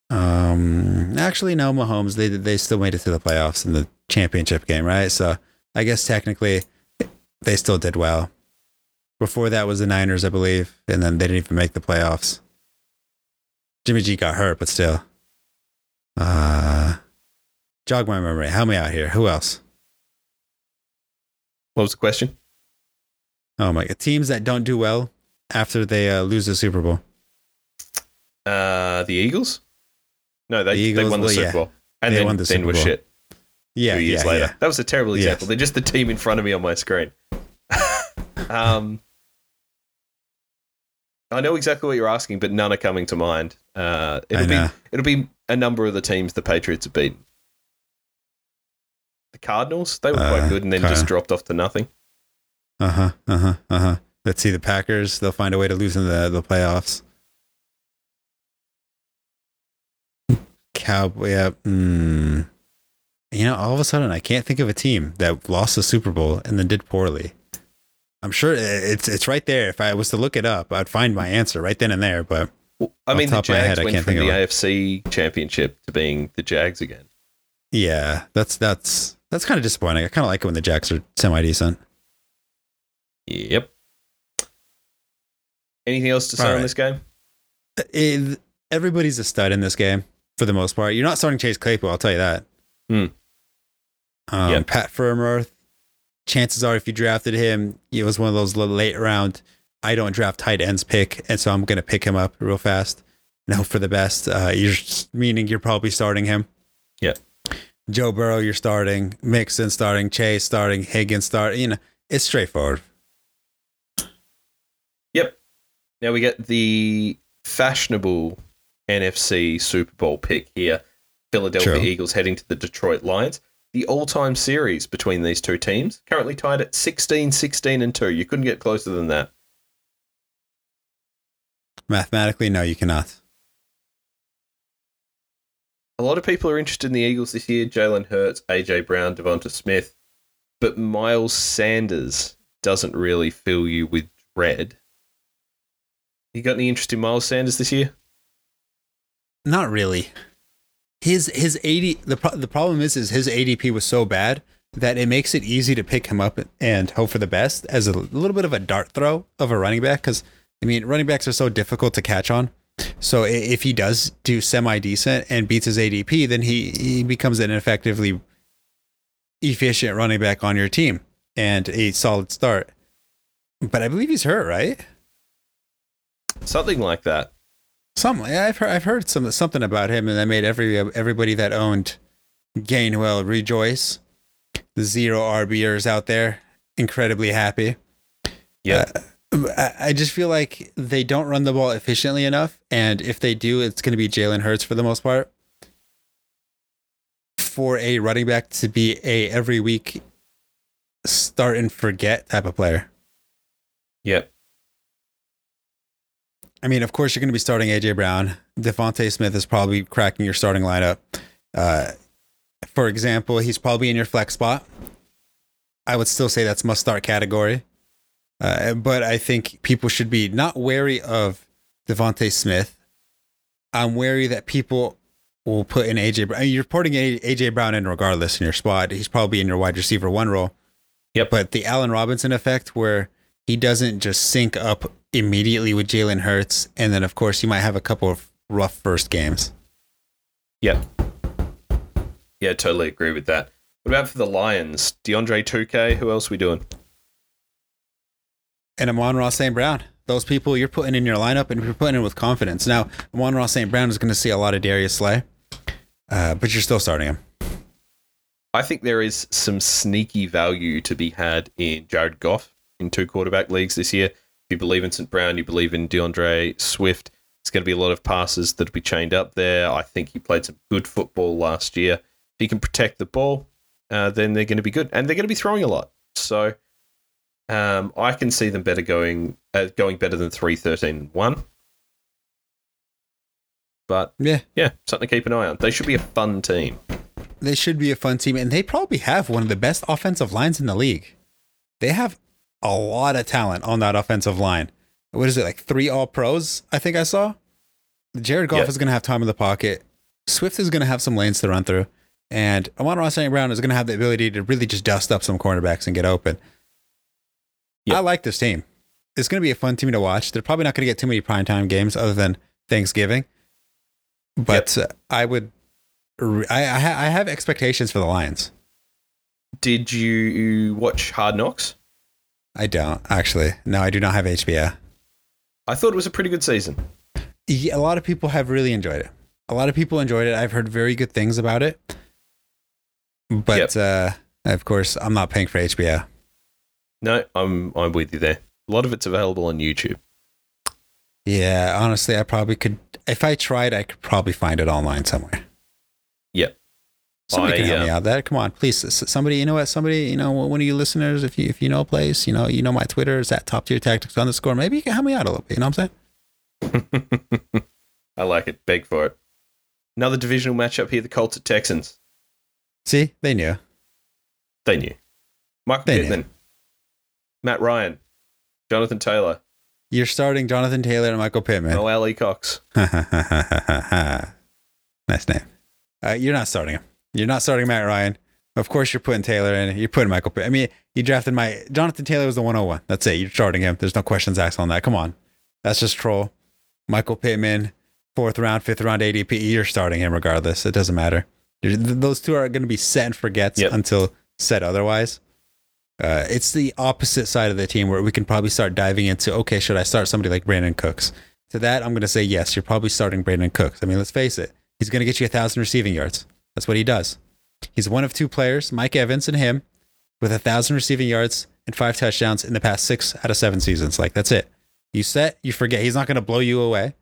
Um, actually, no, Mahomes. They they still made it to the playoffs in the championship game, right? So I guess technically, they still did well. Before that was the Niners, I believe, and then they didn't even make the playoffs. Jimmy G got hurt, but still. Uh, jog my memory. Help me out here. Who else? What was the question? Oh my god, teams that don't do well after they uh, lose the Super Bowl. Uh, the Eagles. No, they The Eagles, they won the well, Super yeah. Bowl, and They then, won the then Super were Bowl. shit Yeah, two years yeah, later. yeah. That was a terrible Yes. example. They're just the team in front of me on my screen. um, I know exactly what you're asking, but none are coming to mind. Uh, it'll be it'll be a number of the teams the Patriots have beaten. The Cardinals, they were Uh, quite good, and then just dropped off to nothing. Uh huh. Uh huh. Uh huh. Let's see the Packers. They'll find a way to lose in the the playoffs. Cowboy. Yeah. Mm. You know, all of a sudden, I can't think of a team that lost the Super Bowl and then did poorly. I'm sure it's it's right there. If I was to look it up, I'd find my answer right then and there. But Well, I mean, the the top of my Jags head, I went can't from think the of AFC Championship to being the Jags again. yeah, that's that's that's kind of disappointing. I kind of like it when the Jags are semi decent. Yep. Anything else to say All on this game? It- everybody's a stud in this game for the most part. You're not starting Chase Claypool, I'll tell you that. Hmm. Um, Yeah. Pat Freiermuth, chances are if you drafted him, it was one of those little late round, I don't draft tight ends pick, and so I'm going to pick him up real fast and hope for the best. Uh, you're meaning you're probably starting him. Yeah. Joe Burrow, you're starting. Mixon starting. Chase starting. Higgins starting. You know, it's straightforward. Yep. Now we get the fashionable NFC Super Bowl pick here. Philadelphia True. Eagles heading to the Detroit Lions. The all-time series between these two teams currently tied at 16 16 and 2. You couldn't get closer than that. Mathematically, no, you cannot. A lot of people are interested in the Eagles this year. Jalen Hurts, AJ Brown, Devonta Smith, but Miles Sanders doesn't really fill you with dread. You got any interest in Miles Sanders this year? Not really. His his 80 the pro- the problem is is his ADP was so bad that it makes it easy to pick him up and hope for the best as a little bit of a dart throw of a running back cuz I mean running backs are so difficult to catch on. So if he does do semi decent and beats his ADP, then he he becomes an effectively efficient running back on your team and a solid start. But I believe he's hurt, right? Something like that. Something yeah, I've heard I've heard some something about him, and that made every everybody that owned Gainwell rejoice. The zero RBers out there incredibly happy. Yeah. Uh, I, I just feel like they don't run the ball efficiently enough, and if they do, it's going to be Jalen Hurts for the most part. For a running back to be a every week start and forget type of player. Yep. I mean, of course, you're going to be starting AJ Brown. DeVonta Smith is probably cracking your starting lineup. Uh, for example, he's probably in your flex spot. I would still say that's must start category. Uh, but I think people should be not wary of DeVonta Smith. I'm wary that people will put in AJ Brown. You're putting AJ Brown in regardless in your spot. He's probably in your wide receiver one role. Yep. But the Allen Robinson effect, where he doesn't just sync up immediately with Jalen Hurts, and then of course you might have a couple of rough first games. Yep. Yeah, totally agree with that. What about for the Lions? DeAndre 2K, who else we doing? And Amon-Ra St. Brown. Those people you're putting in your lineup and you're putting in with confidence. Now, Amon-Ra St. Brown is going to see a lot of Darius Slay, uh, but you're still starting him. I think there is some sneaky value to be had in Jared Goff in two quarterback leagues this year. If you believe in St. Brown, you believe in D'Andre Swift. It's going to be a lot of passes that'll be chained up there. I think he played some good football last year. If he can protect the ball, uh, then they're going to be good, and they're going to be throwing a lot. So um, I can see them better going uh, going better than three thirteen one. But Yeah, yeah, something to keep an eye on. They should be a fun team. they should be a fun team, and they probably have one of the best offensive lines in the league. They have a lot of talent on that offensive line. What is it like? Three All Pros? I think I saw. Jared Goff Yeah. is going to have time in the pocket. Swift is going to have some lanes to run through, and Amon-Ra St. Brown is going to have the ability to really just dust up some cornerbacks and get open. Yeah. I like this team. It's going to be a fun team to watch. They're probably not going to get too many primetime games other than Thanksgiving, but uh, I would. I I have expectations for the Lions. Did you watch Hard Knocks? I don't actually. No, I do not have HBO. I thought it was a pretty good season. Yeah, a lot of people have really enjoyed it. A lot of people enjoyed it. I've heard very good things about it. But uh, of course, I'm not paying for HBO. No, I'm I'm with you there. A lot of it's available on YouTube. Yeah, honestly, I probably could. If I tried, I could probably find it online somewhere. Somebody can help me out. There, come on, please. Somebody, you know what? Somebody, you know, one of you listeners, if you if you know a place, you know, you know my Twitter is at top tier tactics underscore. Maybe you can help me out a little bit. You know what I'm saying? I like it. Beg for it. Another divisional matchup here: the Colts at Texans. See, they knew. They knew. Michael They knew. Pittman, Matt Ryan, Jonathan Taylor, You're starting Jonathan Taylor and Michael Pittman. Noel E. Cox. nice name. Uh, you're not starting him. You're not starting Matt Ryan. Of course, you're putting Taylor in. You're putting Michael. I mean, you drafted my Jonathan Taylor was the 101. That's it. You're starting him. There's no questions asked on that. Come on, that's just troll. Michael Pittman, fourth round, fifth round ADP. You're starting him regardless. It doesn't matter. Those two are going to be set and forgets Yep. until said otherwise. Uh, it's the opposite side of the team where we can probably start diving into okay, should I start somebody like Brandin Cooks? To that, I'm going to say yes. You're probably starting Brandin Cooks. I mean, let's face it. He's going to get you a thousand receiving yards. That's what he does. He's one of two players, Mike Evans and him, with a thousand receiving yards and five touchdowns in the past six out of seven seasons. Like that's it. You set, you forget. He's not going to blow you away,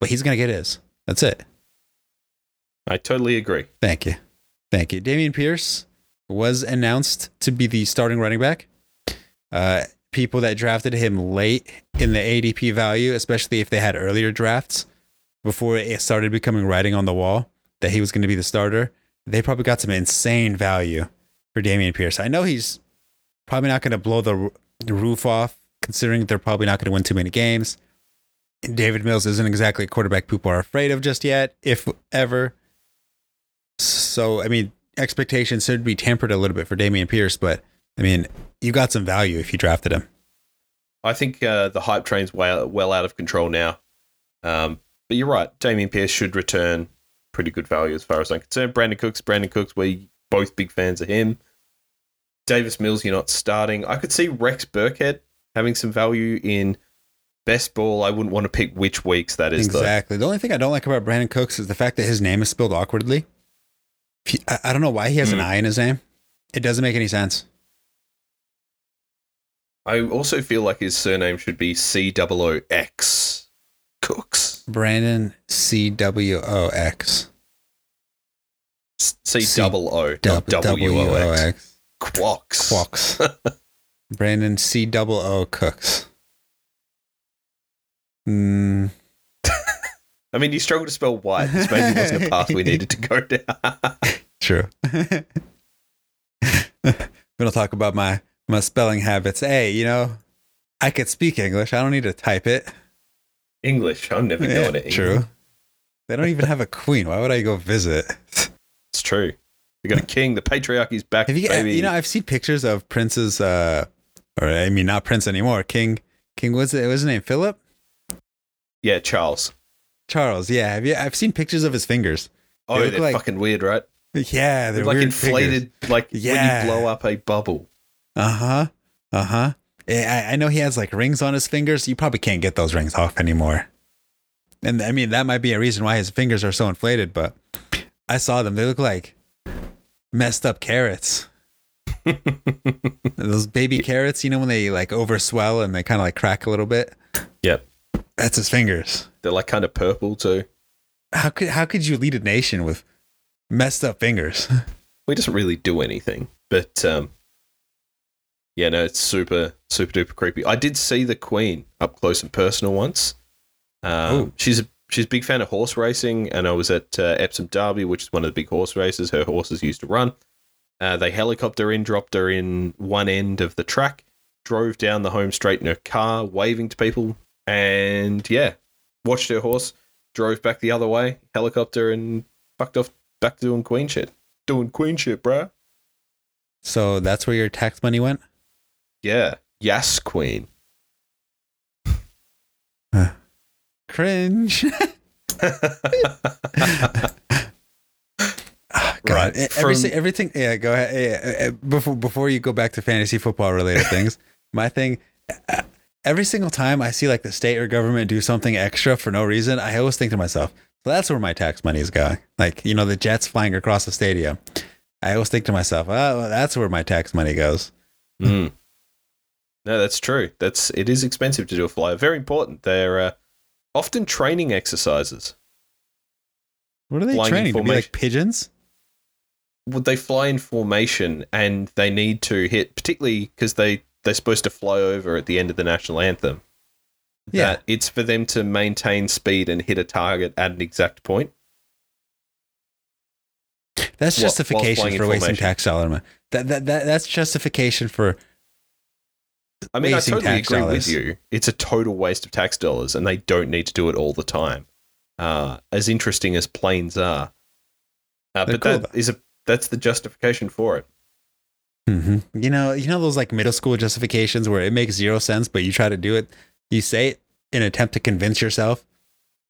but he's going to get his. That's it. I totally agree. Thank you. Thank you. Dameon Pierce was announced to be the starting running back. Uh, people that drafted him late in the ADP value, especially if they had earlier drafts before it started becoming writing on the wall that he was going to be the starter, they probably got some insane value for Dameon Pierce. I know he's probably not going to blow the, the roof off, considering they're probably not going to win too many games. Davis Mills isn't exactly a quarterback people are afraid of just yet, if ever. So, I mean, expectations should be tempered a little bit for Dameon Pierce, but I mean, you got some value if you drafted him. I think uh, the hype train's well, well out of control now. Um, but you're right. Dameon Pierce should return pretty good value as far as I'm concerned. Brandin Cooks, Brandin Cooks, we're both big fans of him. Davis Mills, you're not starting. I could see Rex Burkhead having some value in best ball. I wouldn't want to pick which weeks that is, though. exactly. The only thing I don't like about Brandin Cooks is the fact that his name is spelled awkwardly. He- I, I don't know why he has an Hmm. I in his name. It doesn't make any sense. I also feel like his surname should be C O O X Cooks. Brandon C W O X. C double O, W O X. X. Quox. Quox. Brandon C double O Cooks. Mm, I mean, you struggle to spell white. This maybe wasn't a path we needed to go down. true. We're gonna talk about my my spelling habits. Hey, you know, I could speak English. I don't need to type it. English. I'm never Yeah, going to England. true. They don't even have a queen. Why would I go visit? It's true. We got a king. The patriarchy's back, Have you, baby. you know, I've seen pictures of Prince's, uh, or I mean, not Prince anymore. King, King, what's it? What's his name? Philip yeah, Charles. Charles. Yeah, have you? I've seen pictures of his fingers. Oh, look they're like- fucking weird, right? Yeah, they're They're like inflated, like Yeah. when you blow up a bubble. Uh huh. Uh huh. I, I know he has like rings on his fingers. You probably can't get those rings off anymore. And I mean, that might be a reason why his fingers are so inflated. But I saw them; they look like messed up carrots. Those baby carrots, you know, when they like overswell and they kind of like crack a little bit. Yep. That's his fingers. They're like kind of purple too. How could how could you lead a nation with messed up fingers? he doesn't really do anything. But um, yeah, no, it's super super duper creepy. I did see the Queen up close and personal once. Um, she's a she's a big fan of horse racing, and I was at uh, Epsom Derby, which is one of the big horse races her horses used to run. Uh, they helicopter in, dropped her in one end of the track, drove down the home straight in her car, waving to people, and yeah, watched her horse, drove back the other way, helicopter, and fucked off back to doing queen shit. Doing queen shit, bruh. So that's where your tax money went? Yeah. Yes, queen. Cringe. God, Right, from- everything, everything. Yeah, go ahead. Yeah, before before you go back to fantasy football related things, my thing. Every single time I see like the state or government do something extra for no reason, I always think to myself, "So that's where my tax money is going." Like you know, the jets flying across the stadium. I always think to myself, "Oh, well, that's where my tax money goes." Mm. No, that's true. That's it is expensive to do a flyer. Very important. They're uh, often training exercises. What are they Flying training to be like pigeons? Would they fly in formation and they need to hit, particularly because they they're supposed to fly over at the end of the national anthem. Yeah. That it's for them to maintain speed and hit a target at an exact point. That's justification for wasting tax dollar money. That, that that that's justification for I mean, I totally agree dollars. with you. It's a total waste of tax dollars, and they don't need to do it all the time. Uh, as interesting as planes are, uh, but cool, that is a that's the justification for it. hmm You know, you know those like middle school justifications where it makes zero sense, but you try to do it. You say it in an attempt to convince yourself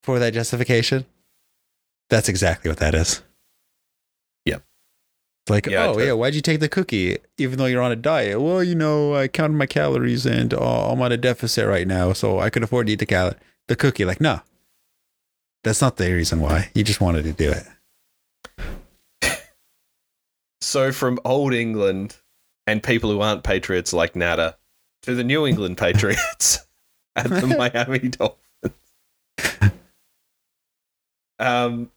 for that justification. That's exactly what that is. It's like, Yeah, oh yeah, why'd you take the cookie even though you're on a diet? Well, you know, I counted my calories and uh, I'm on a deficit right now, so I could afford to eat the cal- the cookie. Like, no, that's not the reason why. You just wanted to do it. So from old England and people who aren't patriots like Nada to the New England Patriots and the Miami Dolphins. Um,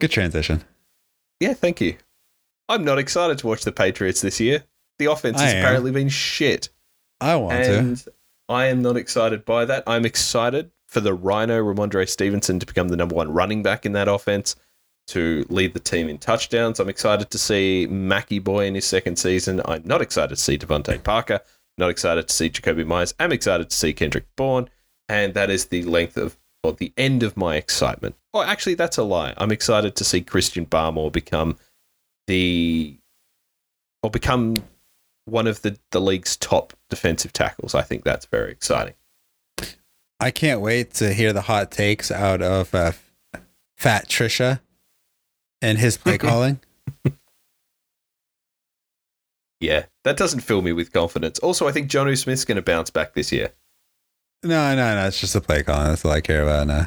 Good transition. yeah, thank you. I'm not excited to watch the Patriots this year. The offense I has am. apparently been shit. I want to. and I am not excited by that. I'm excited for the Rhino Rhamondre Stevenson to become the number one running back in that offense to lead the team in touchdowns. I'm excited to see Mackie Boy in his second season. I'm not excited to see DeVante Parker. Not excited to see Jakobi Meyers. I'm excited to see Kendrick Bourne. And that is the length of, or the end of my excitement. Oh, actually, that's a lie. I'm excited to see Christian Barmore become the, or become one of the, the league's top defensive tackles. I think that's very exciting. I can't wait to hear the hot takes out of uh, Fat Trisha and his play calling. Yeah, that doesn't fill me with confidence. Also, I think John Smith's going to bounce back this year. No, no, no. It's just a play calling. That's all I care about. No,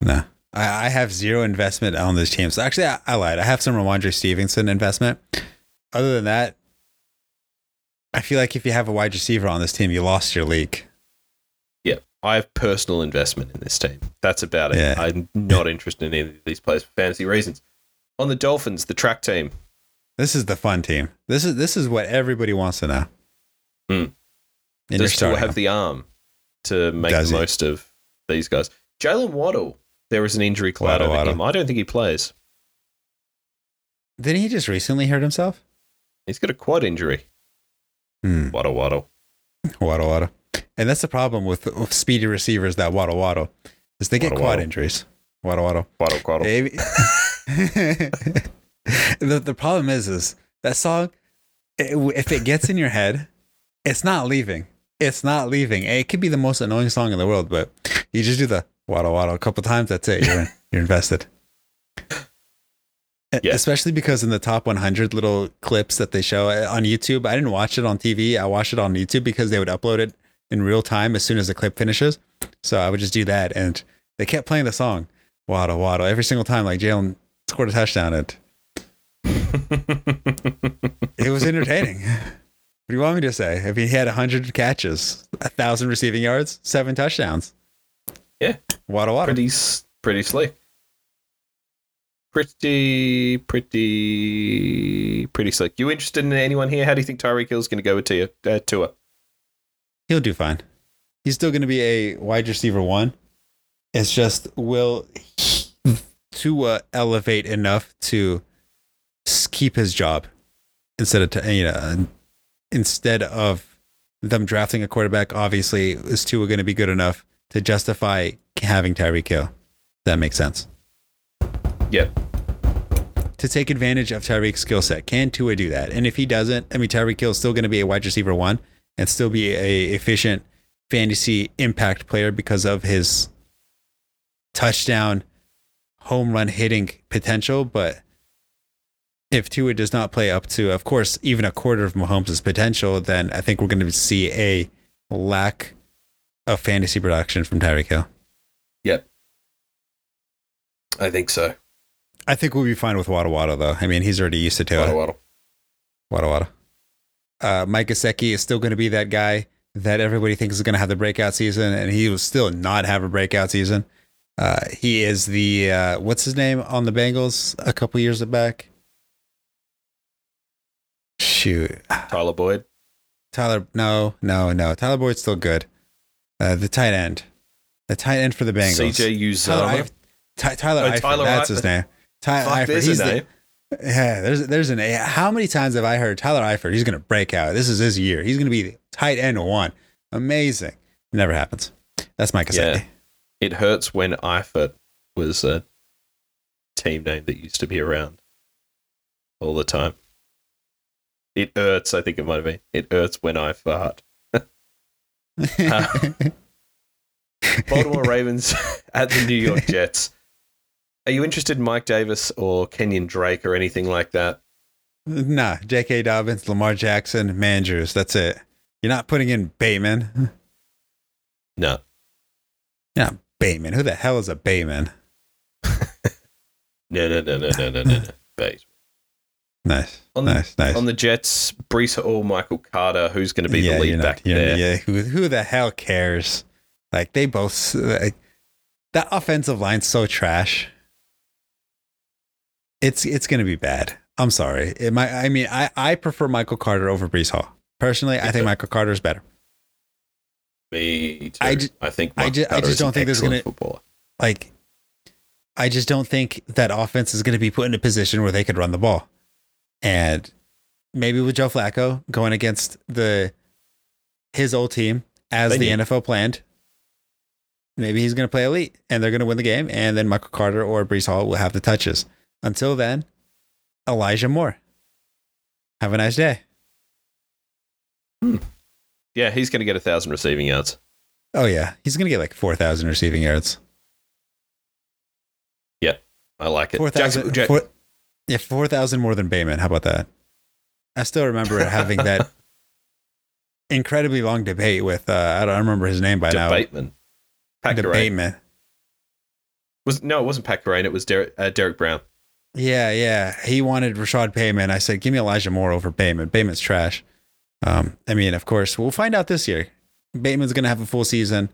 no. I, I have zero investment on this team. So actually, I, I lied. I have some Rhamondre Stevenson investment. Other than that, I feel like if you have a wide receiver on this team, you lost your league. Yeah, I have personal investment in this team. That's about it. Yeah. I'm not interested in any of these players for fantasy reasons. On the Dolphins, the track team. This is the fun team. This is this is what everybody wants to know. Hmm. And Does Tua have the arm to make Does the he? most of these guys? Jaylen Waddle. There is an injury cloud Waddle, over Waddle. him. I don't think he plays. Didn't he just recently hurt himself? He's got a quad injury. Hmm. Waddle, Waddle. Waddle waddle. And that's the problem with, with speedy receivers that waddle waddle is they get Waddle, quad waddle. injuries. Waddle waddle. Waddle, Waddle. Maybe. the the problem is is that song. It, if it gets in your head, it's not leaving. It's not leaving. It could be the most annoying song in the world, but you just do the waddle waddle a couple times. That's it. You're in. You're invested. Yeah. Especially because in the top 100 little clips that they show uh, on YouTube, I didn't watch it on TV. I watched it on YouTube because they would upload it in real time as soon as the clip finishes. So I would just do that, and they kept playing the song waddle waddle every single time. Like Jalen scored a touchdown, and it was entertaining. what do you want me to say? If he had 100 catches, a thousand receiving yards, seven touchdowns, Yeah, waddle waddle. pretty, pretty slick. pretty, pretty, pretty slick. You interested in anyone here? How do you think Tyreek Hill's going to go with Tua? Uh, Tua? He'll do fine. He's still going to be a wide receiver one. It's just will Tua elevate enough to keep his job instead of t- you know instead of them drafting a quarterback. Obviously, is Tua going to be good enough to justify having Tyreek Hill? That makes sense. Yep. To take advantage of Tyreek's skill set, can Tua do that? And if he doesn't, I mean, Tyreek Hill is still going to be a wide receiver one and still be a efficient fantasy impact player because of his touchdown, home run hitting potential. But if Tua does not play up to, of course, even a quarter of Mahomes' potential, then I think we're going to see a lack of fantasy production from Tyreek Hill. Yep. I think so. I think we'll be fine with Wada Wada, though. I mean, he's already used to Tua. Waddle, waddle. Wada Wada. Uh, Mike Gesicki is still going to be that guy that everybody thinks is going to have the breakout season, and he will still not have a breakout season. Uh, he is the uh, what's his name on the Bengals a couple years back. Shoot, Tyler Boyd. Tyler. No, no, no. Tyler Boyd's still good. Uh, the tight end, the tight end for the Bengals. CJ Tyler, Uzomah. Eif- Ty- Tyler Oh, Eifert, Tyler that's his name. Ty- Fuck, Eifert. there's He's a the, name. yeah, there's there's an How many times have I heard Tyler Eifert? He's gonna break out. This is his year. He's gonna be the tight end one. Amazing. Never happens. That's my Gesicki. Yeah. It hurts when Eifert was a team name that used to be around all the time. It hurts, I think it might have been. It hurts when I fart. Uh, Baltimore Ravens at the New York Jets. Are you interested in Mike Davis or Kenyon Drake or anything like that? nah, J.K. Dobbins, Lamar Jackson, Mandrews. That's it. You're not putting in Bateman. No. Yeah, Bateman. Who the hell is a Bateman? No, no, no, no, no, no, no, no. Nice, On, nice, nice. on the Jets, Breece Hall, Michael Carter, who's going to be yeah, the lead not- back there? Yeah, who, who the hell cares? Like they both. Like, that offensive line's so trash. It's it's gonna be bad. I'm sorry. It might, I mean, I, I prefer Michael Carter over Breece Hall. Personally, I think. Michael Carter is better. Me too. I I, ju- think I Michael ju- I just is don't think there's gonna- excellent. Like, I just don't think that offense is going to be put in a position where they could run the ball. And maybe with Joe Flacco going against the his old team as They the need- NFL planned, maybe he's going to play elite and they're going to win the game. And then Michael Carter or Breece Hall will have the touches. Until then, Elijah Moore. Have a nice day. Hmm. Yeah, he's going to get a thousand receiving yards. Oh yeah, he's going to get like four thousand receiving yards. Yeah, I like it. Four Jackson- thousand. Yeah, four thousand more than Bayman. How about that? I still remember having that incredibly long debate with uh, I don't remember his name by now. Debateman. Pat Garrett. Debateman. Was no, it wasn't Garrett. It was Derek, uh, Derek Brown. Yeah, yeah. He wanted Rashod Bayman. I said, give me Elijah Moore over Bayman. Bayman's trash. Um, I mean, of course, we'll find out this year. Bateman's going to have a full season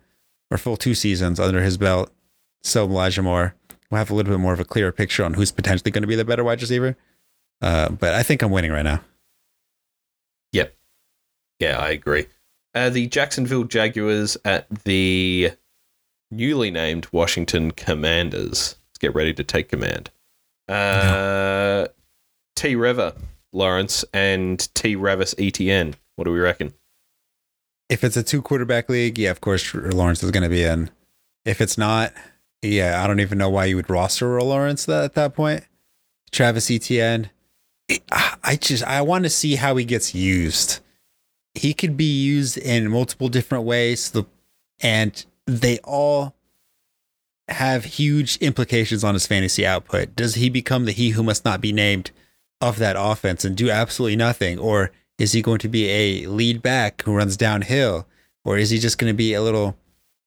or full two seasons under his belt. So Elijah Moore will have a little bit more of a clearer picture on who's potentially going to be the better wide receiver. Uh, but I think I'm winning right now. Yep. Yeah, I agree. Uh, the Jacksonville Jaguars at the newly named Washington Commanders. Let's get ready to take command. Uh, T. Rever, Lawrence, and T. Ravis ETN. What do we reckon? If it's a two quarterback league, yeah, of course Lawrence is going to be in. If it's not, yeah, I don't even know why you would roster Lawrence that, at that point. Travis Etienne, I just I want to see how he gets used. He could be used in multiple different ways, the and they all have huge implications on his fantasy output. Does he become the he who must not be named of that offense and do absolutely nothing, or is he going to be a lead back who runs downhill, or is he just going to be a little,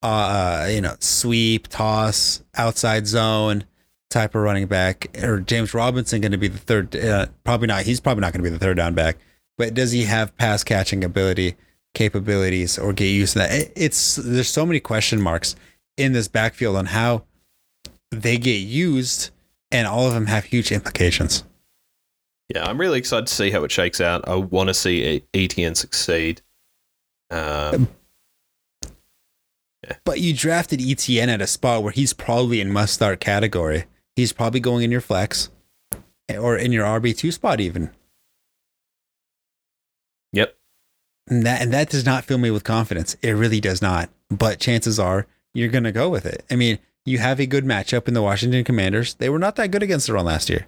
uh, you know, sweep, toss, outside zone type of running back, or James Robinson going to be the third? Uh, probably not. He's probably not going to be the third down back. But does he have pass catching ability, capabilities, or get used to that? It- It's there's so many question marks in this backfield on how they get used and all of them have huge implications. Yeah, I'm really excited to see how it shakes out. I want to see ETN succeed. Um, But you drafted ETN at a spot where he's probably in must start category. He's probably going in your flex eh, or in your RB2 spot even. yep. And that and that does not fill me with confidence. It really does not. But chances are you're going to go with it. I mean, you have a good matchup in the Washington Commanders. They were not that good against the run last year.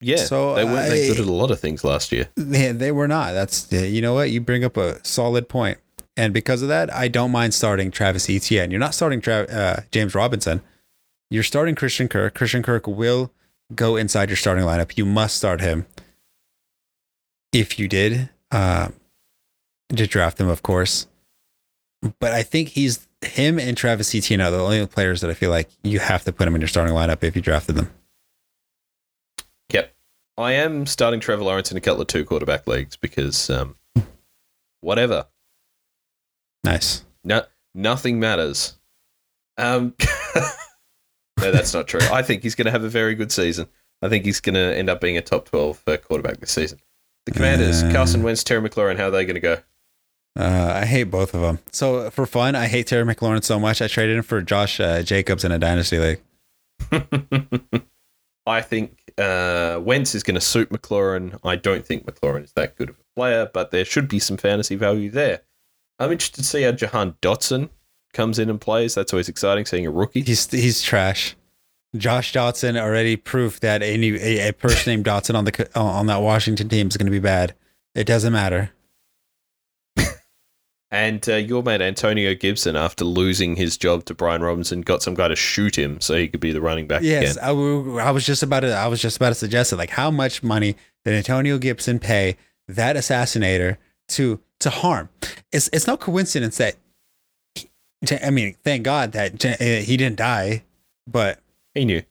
Yeah. So they weren't that good at a lot of things last year. They, they were not. That's you know what? You bring up a solid point. And because of that, I don't mind starting Travis Etienne. You're not starting Tra- uh, James Robinson. You're starting Christian Kirk. Christian Kirk will go inside your starting lineup. You must start him. If you did, uh, to draft him, of course. But I think he's him and Travis Etienne are the only players that I feel like you have to put him in your starting lineup if you drafted them. Yep. I am starting Trevor Lawrence in a couple of two quarterback leagues because um, whatever. Nice. No, nothing matters. Um, no, that's not true. I think he's going to have a very good season. I think he's going to end up being a top 12 uh, quarterback this season. The Commanders, Uh. Carson Wentz, Terry McLaurin, how are they going to go? Uh, I hate both of them. So for fun, I hate Terry McLaurin so much. I traded him for Josh uh, Jacobs in a dynasty league. I think uh, Wentz is going to suit McLaurin. I don't think McLaurin is that good of a player, but there should be some fantasy value there. I'm interested to see how Jahan Dotson comes in and plays. That's always exciting, seeing a rookie. He's he's trash. Josh Dotson already proved that any a, a person named Dotson on the on that Washington team is going to be bad. It doesn't matter. And uh, your mate Antonio Gibson, after losing his job to Brian Robinson, got some guy to shoot him so he could be the running back Yes, again. I, w- I was just about to I was just about to suggest it. Like, how much money did Antonio Gibson pay that assassinator to to harm? It's it's no coincidence that. he- I mean, thank God that uh, he didn't die, but He knew.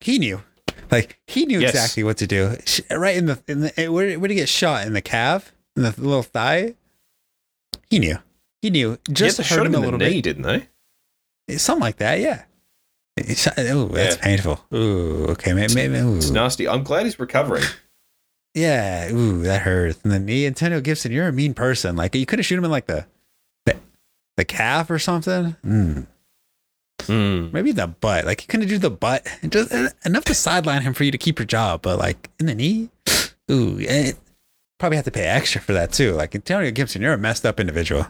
he knew like he knew Yes. exactly what to do right in the in the where, where he get shot in the calf in the little thigh he knew he knew just yeah, hurt shot him a little knee, bit didn't they? Eh, something like that yeah It's- oh that's Yeah. painful ooh okay maybe, maybe ooh. It's nasty. I'm glad he's recovering. Yeah ooh that hurts and the knee Antonio Gibson you're a mean person like you could have shoot him in like the the, the calf or something mm. Hmm. maybe the butt like you couldn't do the butt just enough to sideline him for you to keep your job but like in the knee ooh eh, probably have to pay extra for that too like Antonio Gibson you're a messed up individual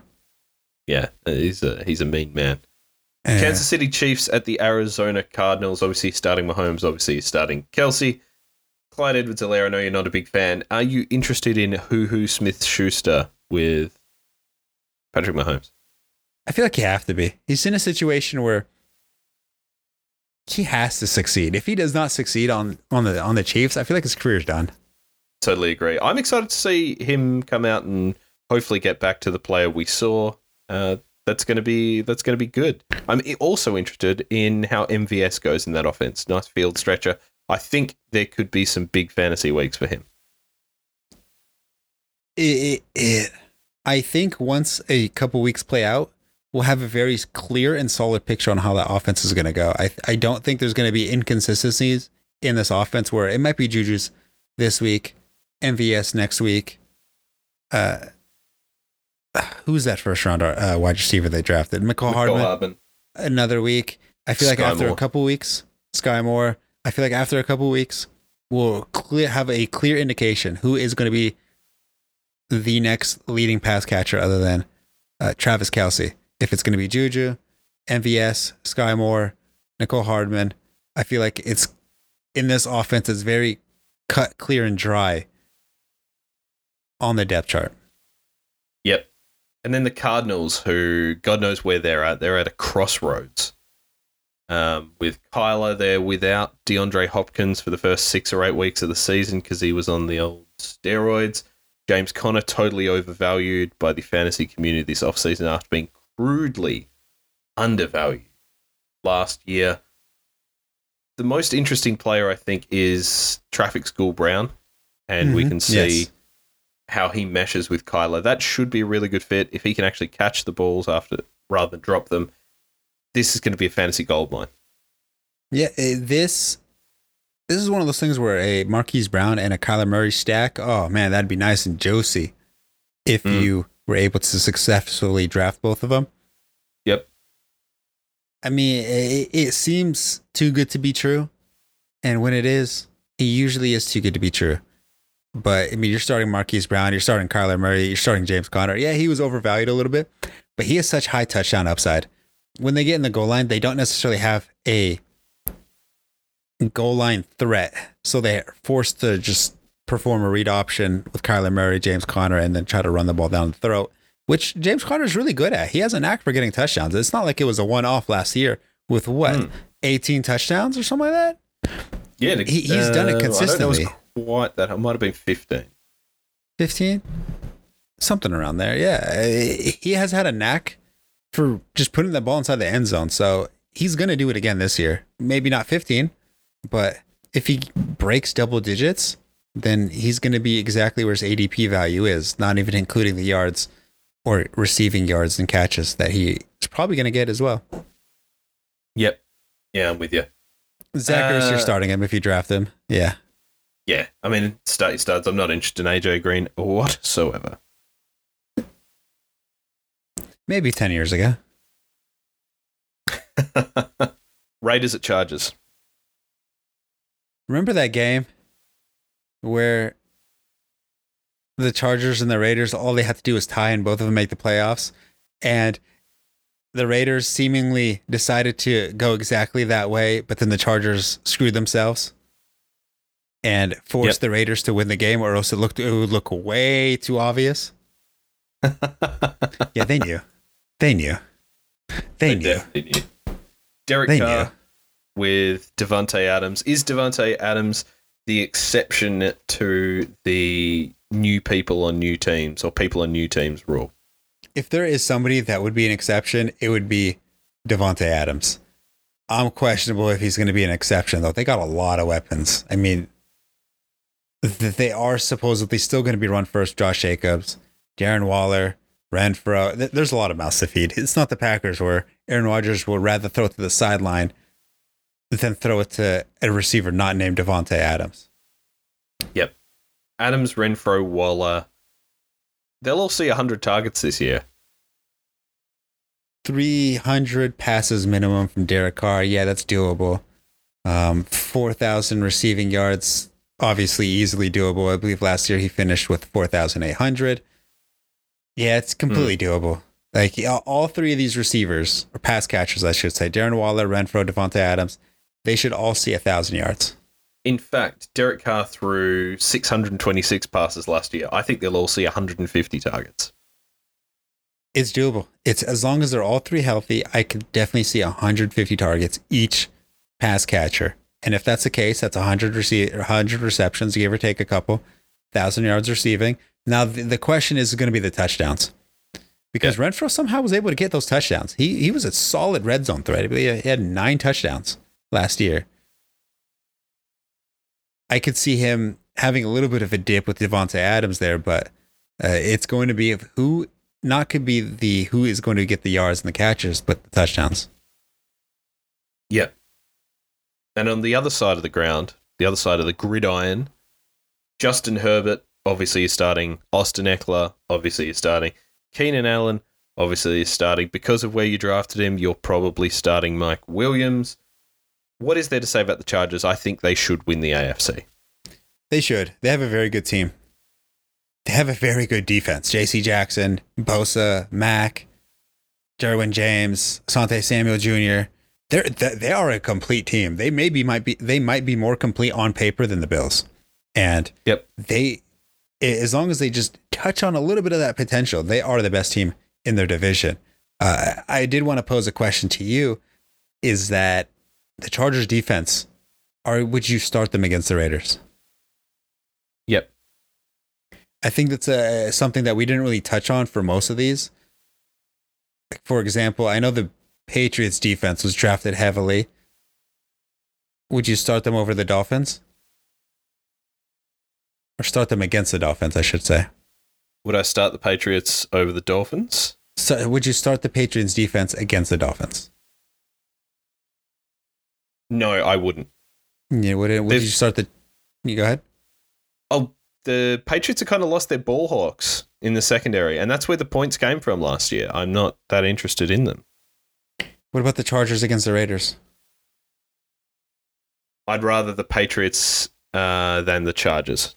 Yeah, he's a he's a mean man. Kansas City Chiefs at the Arizona Cardinals. Obviously starting Mahomes. Obviously starting Kelce. Clyde Edwards-Helaire. I know you're not a big fan. Are you interested in Hoo Hoo Smith Schuster with Patrick Mahomes? I feel like you have to be he's in a situation where he has to succeed if he does not succeed on on the on the Chiefs I feel like his career's done Totally agree. I'm excited to see him come out and hopefully get back to the player we saw. Uh, that's going to be that's going to be good. I'm also interested in how MVS goes in that offense. Nice field stretcher. I think there could be some big fantasy weeks for him. it, it, it I think once a couple weeks play out, we'll have a very clear and solid picture on how that offense is going to go. I I don't think there's going to be inconsistencies in this offense where it might be Juju's this week, MVS next week. Uh, who's that first round uh, wide receiver they drafted? Mecole Hardman Hardman. another week. I feel like Sky after a couple weeks, Sky Moore. I feel like after a couple weeks, we'll clear have a clear indication who is going to be the next leading pass catcher other than uh, Travis Kelce. If it's going to be Juju, MVS, Sky Moore, Mecole Hardman, I feel like it's in this offense. It's very cut, clear, and dry on the depth chart. Yep. And then the Cardinals, who God knows where they're at. They're at a crossroads. Um, with Kyler there without DeAndre Hopkins for the first six or eight weeks of the season because he was on the old steroids. James Conner totally overvalued by the fantasy community this offseason after being crudely undervalued last year. The most interesting player, I think, is Traffic School Brown. And we Mhm. can see Yes. how he meshes with Kyler. That should be a really good fit if he can actually catch the balls after rather than drop them. This is going to be a fantasy gold mine. Yeah, eh, this this is one of those things where a Marquise Brown and a Kyler Murray stack. Oh man, that'd be nice and juicy if Mm. you were able to successfully draft both of them. Yep. I mean, it, it seems too good to be true, and when it is, it usually is too good to be true. But I mean, you're starting Marquise Brown, you're starting Kyler Murray, you're starting James Conner. Yeah, he was overvalued a little bit, but he has such high touchdown upside. When they get in the goal line, they don't necessarily have a goal line threat, so they're forced to just perform a read option with Kyler Murray, James Conner, and then try to run the ball down the throat, which James Conner is really good at. He has a knack for getting touchdowns. It's not like it was a one off last year with what, Hmm. 18 touchdowns or something like that? Yeah, the- He- he's done it I don't know, consistently. it was quite that. It might have been 15. 15? Something around there. Yeah. He has had a knack for just putting the ball inside the end zone. So he's going to do it again this year. Maybe not 15, but if he breaks double digits, then he's going to be exactly where his ADP value is, not even including the yards or receiving yards and catches that he is probably going to get as well. Yep. Yeah, I'm with you. Zach Ertz, you're Uh, starting him if you draft him. Yeah. Yeah, I mean, start your studs. I'm not interested in AJ Green whatsoever. Maybe 10 years ago. Raiders at Chargers. Remember that game where the Chargers and the Raiders, all they had to do was tie and both of them make the playoffs? And the Raiders seemingly decided to go exactly that way, but then the Chargers screwed themselves and forced Yep. the Raiders to win the game, or else it looked it would look way too obvious. Yeah, they knew. They knew. They knew. definitely knew. Derek They Carr knew. with Davante Adams. Is Davante Adams the exception to the new people on new teams or people on new teams rule? if there is somebody that would be an exception, it would be Davante Adams. I'm questionable if he's going to be an exception though. They got a lot of weapons. I mean, th- they are supposedly still going to be run first. Josh Jacobs, Darren Waller, Renfrow. Th- There's a lot of mouths to feed. It's not the Packers where Aaron Rodgers will rather throw it to the sideline than throw it to a receiver not named Davante Adams. Yep. Adams, Renfrow, Waller. They'll all see 100 targets this year. 300 passes minimum from Derek Carr. Yeah, that's doable. Um, 4,000 receiving yards, obviously easily doable. I believe last year he finished with 4,800. Yeah, it's completely hmm. doable. Like all three of these receivers, or pass catchers, I should say, Darren Waller, Renfrow, Davante Adams, they should all see a 1,000 yards. In fact, Derek Carr threw 626 passes last year. I think they'll all see 150 targets. It's doable. It's as long as they're all three healthy, I could definitely see 150 targets each pass catcher. And if that's the case, that's 100 rece- 100 receptions, give or take a couple, thousand yards receiving. Now the, the question is going to be the touchdowns, because Renfrow somehow was able to get those touchdowns. He he was a solid red zone threat. He had nine touchdowns last year. I could see him having a little bit of a dip with Davante Adams there, but uh, it's going to be of who not could be the who is going to get the yards and the catches, but the touchdowns. Yep. And on the other side of the ground, the other side of the gridiron, Justin Herbert obviously you're starting. Austin Ekeler obviously you're starting. Keenan Allen obviously you're starting. Because of where you drafted him, you're probably starting Mike Williams. What is there to say about the Chargers? I think they should win the AFC. They should. They have a very good team. They have a very good defense. J.C. Jackson, Bosa, Mack, Derwin James, Sante Samuel Jr. They're they they are a complete team. They maybe might be they might be more complete on paper than the Bills, and Yep. they as long as they just touch on a little bit of that potential, they are the best team in their division. Uh, I did want to pose a question to you: Is that the Chargers defense? Or would you start them against the Raiders? Yep. I think that's a, something that we didn't really touch on for most of these. Like, For example, I know the Patriots defense was drafted heavily. Would you start them over the Dolphins? Or start them against the Dolphins, I should say. Would I start the Patriots over the Dolphins? So would you start the Patriots defense against the Dolphins? No, I wouldn't. Yeah, would, it, would They've- you start the? You go ahead. Oh, the Patriots have kind of lost their ball hawks in the secondary, and that's where the points came from last year. I'm not that interested in them. What about the Chargers against the Raiders? I'd rather the Patriots uh, than the Chargers.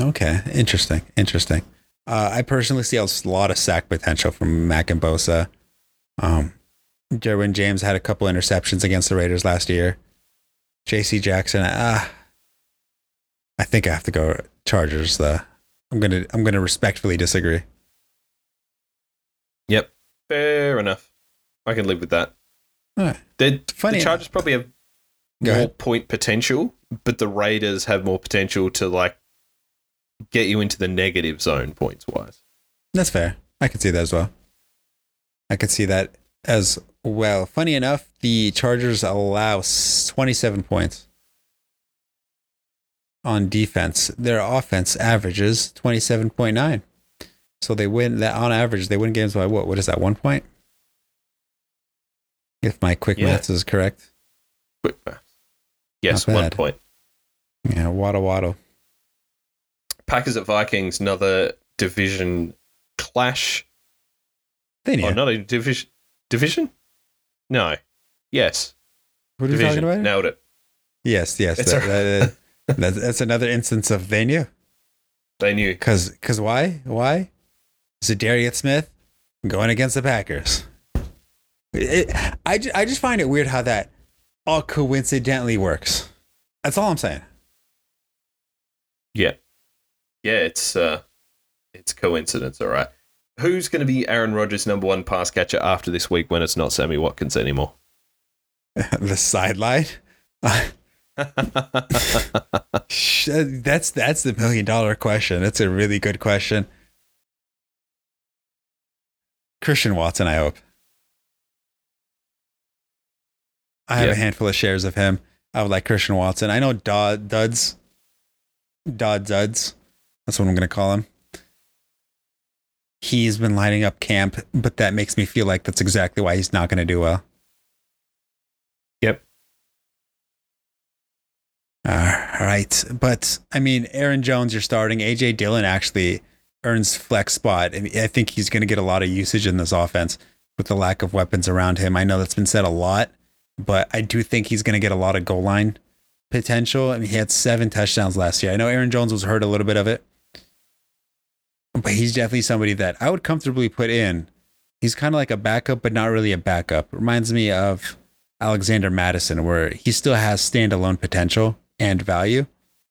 Okay, interesting, interesting. Uh, I personally see a lot of sack potential from Mack and Bosa. Um, Derwin James had a couple interceptions against the Raiders last year. J.C. Jackson, ah, I think I have to go Chargers. The I'm gonna I'm gonna respectfully disagree. Yep, fair enough. I can live with that. Alright. The, Funny- the Chargers probably have Go more ahead. point potential, but the Raiders have more potential to like get you into the negative zone points wise. That's fair. I can see that as well. I can see that as well. Funny enough, the Chargers allow 27 points on defense. Their offense averages 27.9. So they win that on average, they win games by what? What is that? One point? If my quick Yeah. maths is correct. Quick maths. Yes, one point. Yeah, waddle waddle. Packers at Vikings, another division clash. They need Oh, not a division. Division? No. Yes. What are you talking about? Nailed it. Yes, yes. That, a- that- that's, another instance of they knew. They knew. Cause, cause why? Why? Za'Darius Smith going against the Packers. It, I, ju- I just find it weird how that all coincidentally works. That's all I'm saying. Yeah. Yeah, it's uh it's coincidence, all right. Who's going to be Aaron Rodgers' number one pass catcher after this week when it's not Sammy Watkins anymore? the sideline. That's that's the million dollar question. That's a really good question. Christian Watson, I hope. I have a handful of shares of him. I would like Christian Watson. I know Dodd Duds. Dodd Duds. That's what I'm gonna call him. He's been lining up camp, but that makes me feel like that's exactly why he's not gonna do well. Yep. All right. But I mean, Aaron Jones, you're starting. AJ Dillon actually earns flex spot. I, mean, I think he's going to get a lot of usage in this offense with the lack of weapons around him. I know that's been said a lot, but I do think he's going to get a lot of goal line potential. I mean, he had seven touchdowns last year. I know Aaron Jones was hurt a little bit of it, but he's definitely somebody that I would comfortably put in. He's kind of like a backup, but not really a backup. Reminds me of Alexander Mattison, where he still has standalone potential and value,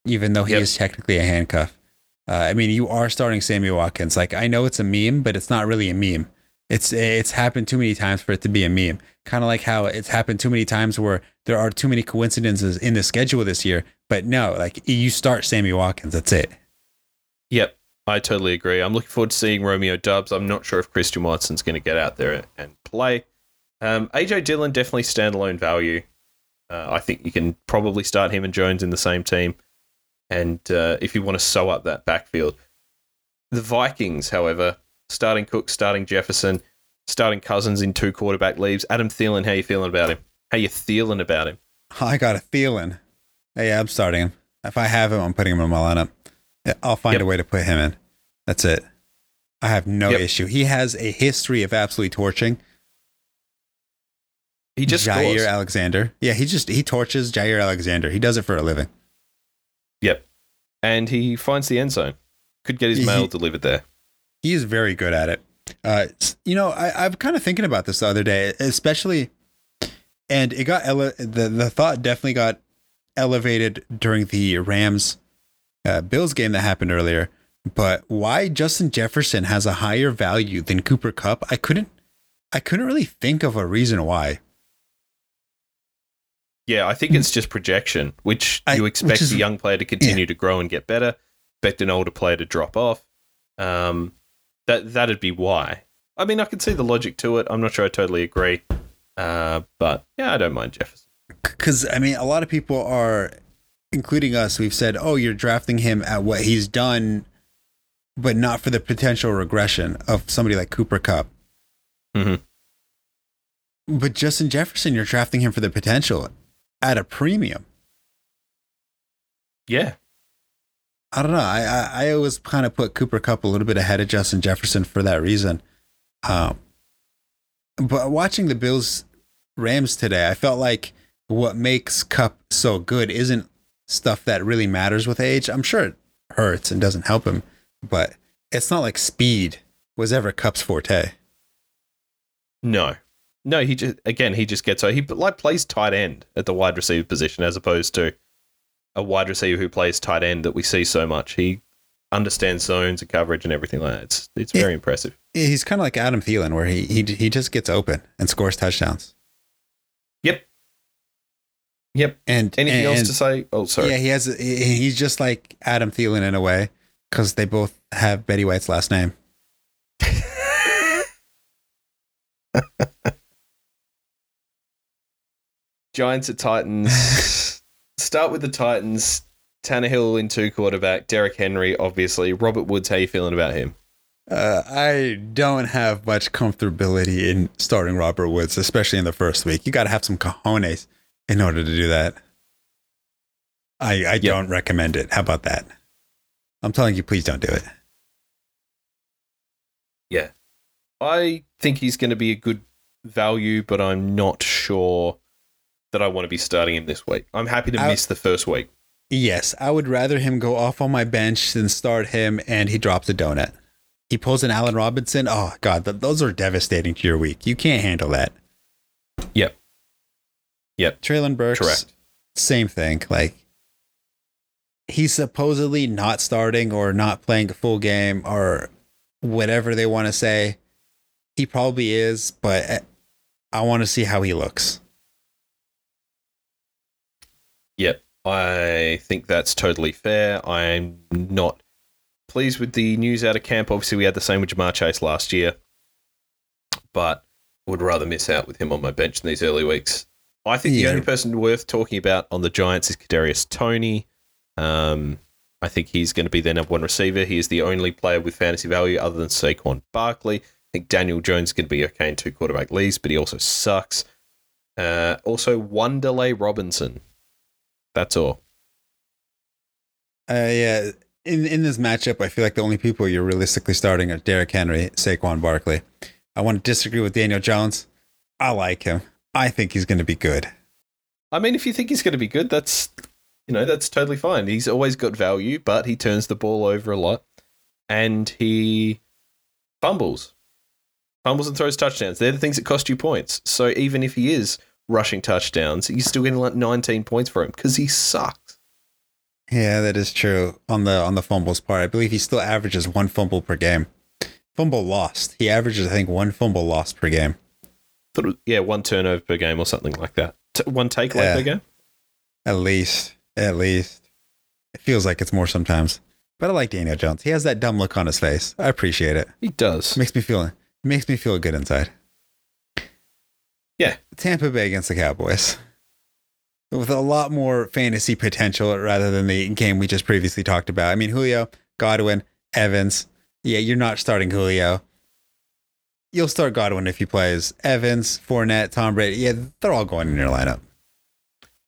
even though he Yep. is technically a handcuff. Uh, I mean, you are starting Sammy Watkins. Like I know it's a meme, but it's not really a meme. It's it's happened too many times for it to be a meme. Kind of like how it's happened too many times where there are too many coincidences in the schedule this year. But no, like you start Sammy Watkins. That's it. Yep. I totally agree. I'm looking forward to seeing Romeo Doubs. I'm not sure if Christian Watson's going to get out there and play. Um, AJ Dillon definitely standalone value. Uh, I think you can probably start him and Jones in the same team. And uh, if you want to sew up that backfield, the Vikings, however, starting Cook, starting Jefferson, starting Cousins in two quarterback leaves. Adam Thielen, how you feeling about him? How you feeling about him? I got a feeling. Hey, I'm starting him. If I have him, I'm putting him in my lineup. I'll find Yep. a way to put him in. That's it. I have no Yep. issue. He has a history of absolutely torching He just Jaire scores. Alexander. Yeah, he just he torches Jaire Alexander. He does it for a living. Yep. And he finds the end zone. Could get his He- mail delivered there. He is very good at it. Uh, you know, I, I'm kind of thinking about this the other day, especially, and it got ele- the the thought definitely got elevated during the Rams uh, Bills game that happened earlier. But why Justin Jefferson has a higher value than Cooper Kupp? I couldn't, I couldn't really think of a reason why. Yeah, I think it's just projection, which I- you which expect is- a young player to continue to grow and get better, expect an older player to drop off. Um, that that'd be why. I mean, I can see the logic to it. I'm not sure I totally agree, uh, but yeah, I don't mind Jefferson. because I mean, a lot of people are, including us, we've said, "Oh, you're drafting him at what he's done, but not for the potential regression of somebody like Cooper Kupp." Mhm. But Justin Jefferson, you're drafting him for the potential. at a premium. Yeah. I don't know. I, I, I always kind of put Cooper Kupp a little bit ahead of Justin Jefferson for that reason. Um, but watching the Bills Rams today, I felt like what makes Kupp so good isn't stuff that really matters with age. I'm sure it hurts and doesn't help him, but it's not like speed was ever Kupp's forte. No. No, he just again he just gets so he like plays tight end at the wide receiver position as opposed to a wide receiver who plays tight end that we see so much. He understands zones and coverage and everything like that. It's it's very Yeah. impressive. He's kind of like Adam Thielen, where he, he he just gets open and scores touchdowns. Yep. Yep. And Anything else and- to say? Oh, sorry. Yeah, he has. He's just like Adam Thielen in a way because they both have Betty White's last name. Giants at Titans. Start with the Titans. Tannehill in two quarterback. Derrick Henry, obviously. Robert Woods, how you feeling about him? Uh, I don't have much comfortability in starting Robert Woods, especially in the first week. You got to have some cojones in order to do that. I I don't recommend it. How about that? I'm telling you, please don't do it. Yeah. I think he's going to be a good value, but I'm not sure that I want to be starting him this week. I'm happy to I- miss the first week. Yes, I would rather him go off on my bench than start him and he drops a donut. He pulls an Allen Robinson. Oh God, th- those are devastating to your week. You can't handle that. Yep. Yep. Treylon Burks, Correct. same thing. Like he's supposedly not starting or not playing a full game or whatever they want to say. He probably is, but eh, I want to see how he looks. Yep. I think that's totally fair. I'm not pleased with the news out of camp. Obviously, we had the same with Ja'Marr Chase last year, but would rather miss out with him on my bench in these early weeks. I think Yeah. the only person worth talking about on the Giants is Kadarius Toney. Um, I think he's going to be their number one receiver. He is the only player with fantasy value other than Saquon Barkley. I think Daniel Jones is going to be okay in two quarterback leagues, but he also sucks. Uh, also, Wan'Dale Robinson. That's all. Uh, yeah, in in this matchup, I feel like the only people you're realistically starting are Derrick Henry, Saquon Barkley. I want to disagree with Daniel Jones. I like him. I think he's going to be good. I mean, if you think he's going to be good, that's you know that's totally fine. He's always got value, but he turns the ball over a lot, and he fumbles, fumbles and throws touchdowns. They're the things that cost you points. So even if he is rushing touchdowns, you're still getting like 19 points for him because he sucks. Yeah, that is true. On the on the fumbles part, I believe he still averages one fumble per game. Fumble lost. He averages, I think, one fumble lost per game. Thought was- yeah, one turnover per game or something like that. T- one takeaway Yeah. per game. At least, at least. It feels like it's more sometimes. But I like Daniel Jones. He has that dumb look on his face. I appreciate it. He does. Makes me feel makes me feel good inside. Yeah. Tampa Bay against the Cowboys. With a lot more fantasy potential rather than the game we just previously talked about. I mean, Julio, Godwin, Evans. Yeah, you're not starting Julio. You'll start Godwin if he plays. Evans, Fournette, Tom Brady. Yeah, they're all going in your lineup.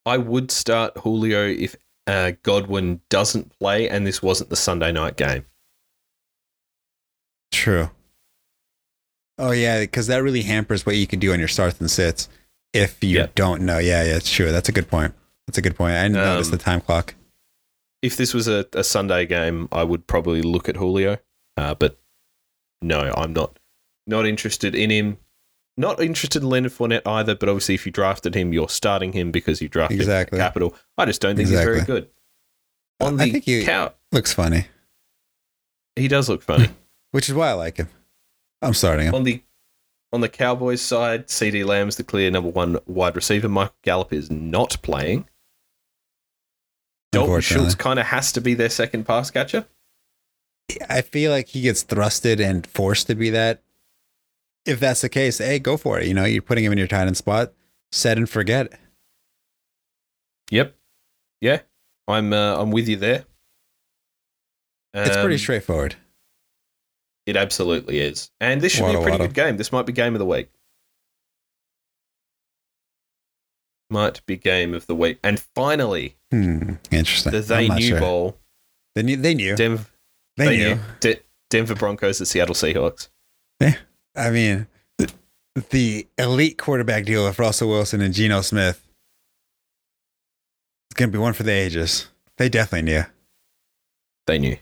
I would start Julio if uh, Godwin doesn't play and this wasn't the Sunday night game. True. Oh yeah, because that really hampers what you can do on your starts and sits if you Yeah. don't know. Yeah, yeah, it's true. That's a good point. That's a good point. I didn't notice Um, the time clock. if this was a, a Sunday game, I would probably look at Julio. Uh, but no, I'm not not interested in him. Not interested in Leonard Fournette either. But obviously, if you drafted him, you're starting him because you drafted Exactly. capital. I just don't think he's very good. On I the think he- cow, Looks funny, he does look funny. which is why I like him. I'm starting him. on the on the Cowboys side, CeeDee Lamb's the clear number one wide receiver. Michael Gallup is not playing. Dalton Schultz kind of has to be their second pass catcher. I feel like he gets thrusted and forced to be that. If that's the case, hey, go for it. You know, you're putting him in your tight end spot. Set and forget. Yep. Yeah. I'm uh, I'm with you there. It's pretty Um, straightforward. It absolutely is. And this should be a pretty wada. good game. This might be game of the week. might be game of the week. And finally, Hmm. Interesting. the They Knew sure. Bowl. They knew. They knew. Denver, they, they knew. knew. De- Denver Broncos at Seattle Seahawks. I mean, the, the elite quarterback deal of Russell Wilson and Geno Smith is going to be one for the ages. They definitely knew. They knew.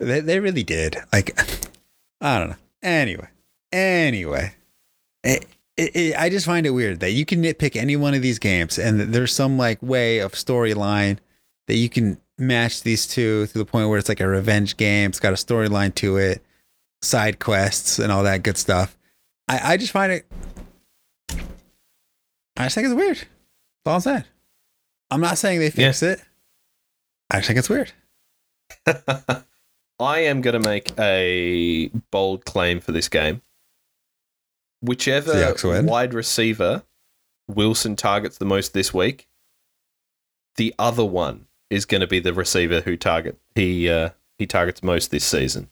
They, they really did. Like, I don't know. Anyway, anyway, it, it, it, I just find it weird that you can nitpick any one of these games and there's some like way of storyline that you can match these two to the point where it's like a revenge game. It's got a storyline to it, side quests, and all that good stuff. I, I just find it. I just think it's weird. That's all I'm saying. I'm not saying they fix it. I just think it's weird. I am going to make a bold claim for this game. Whichever wide receiver Wilson targets the most this week, the other one is going to be the receiver who target he uh, he targets most this season.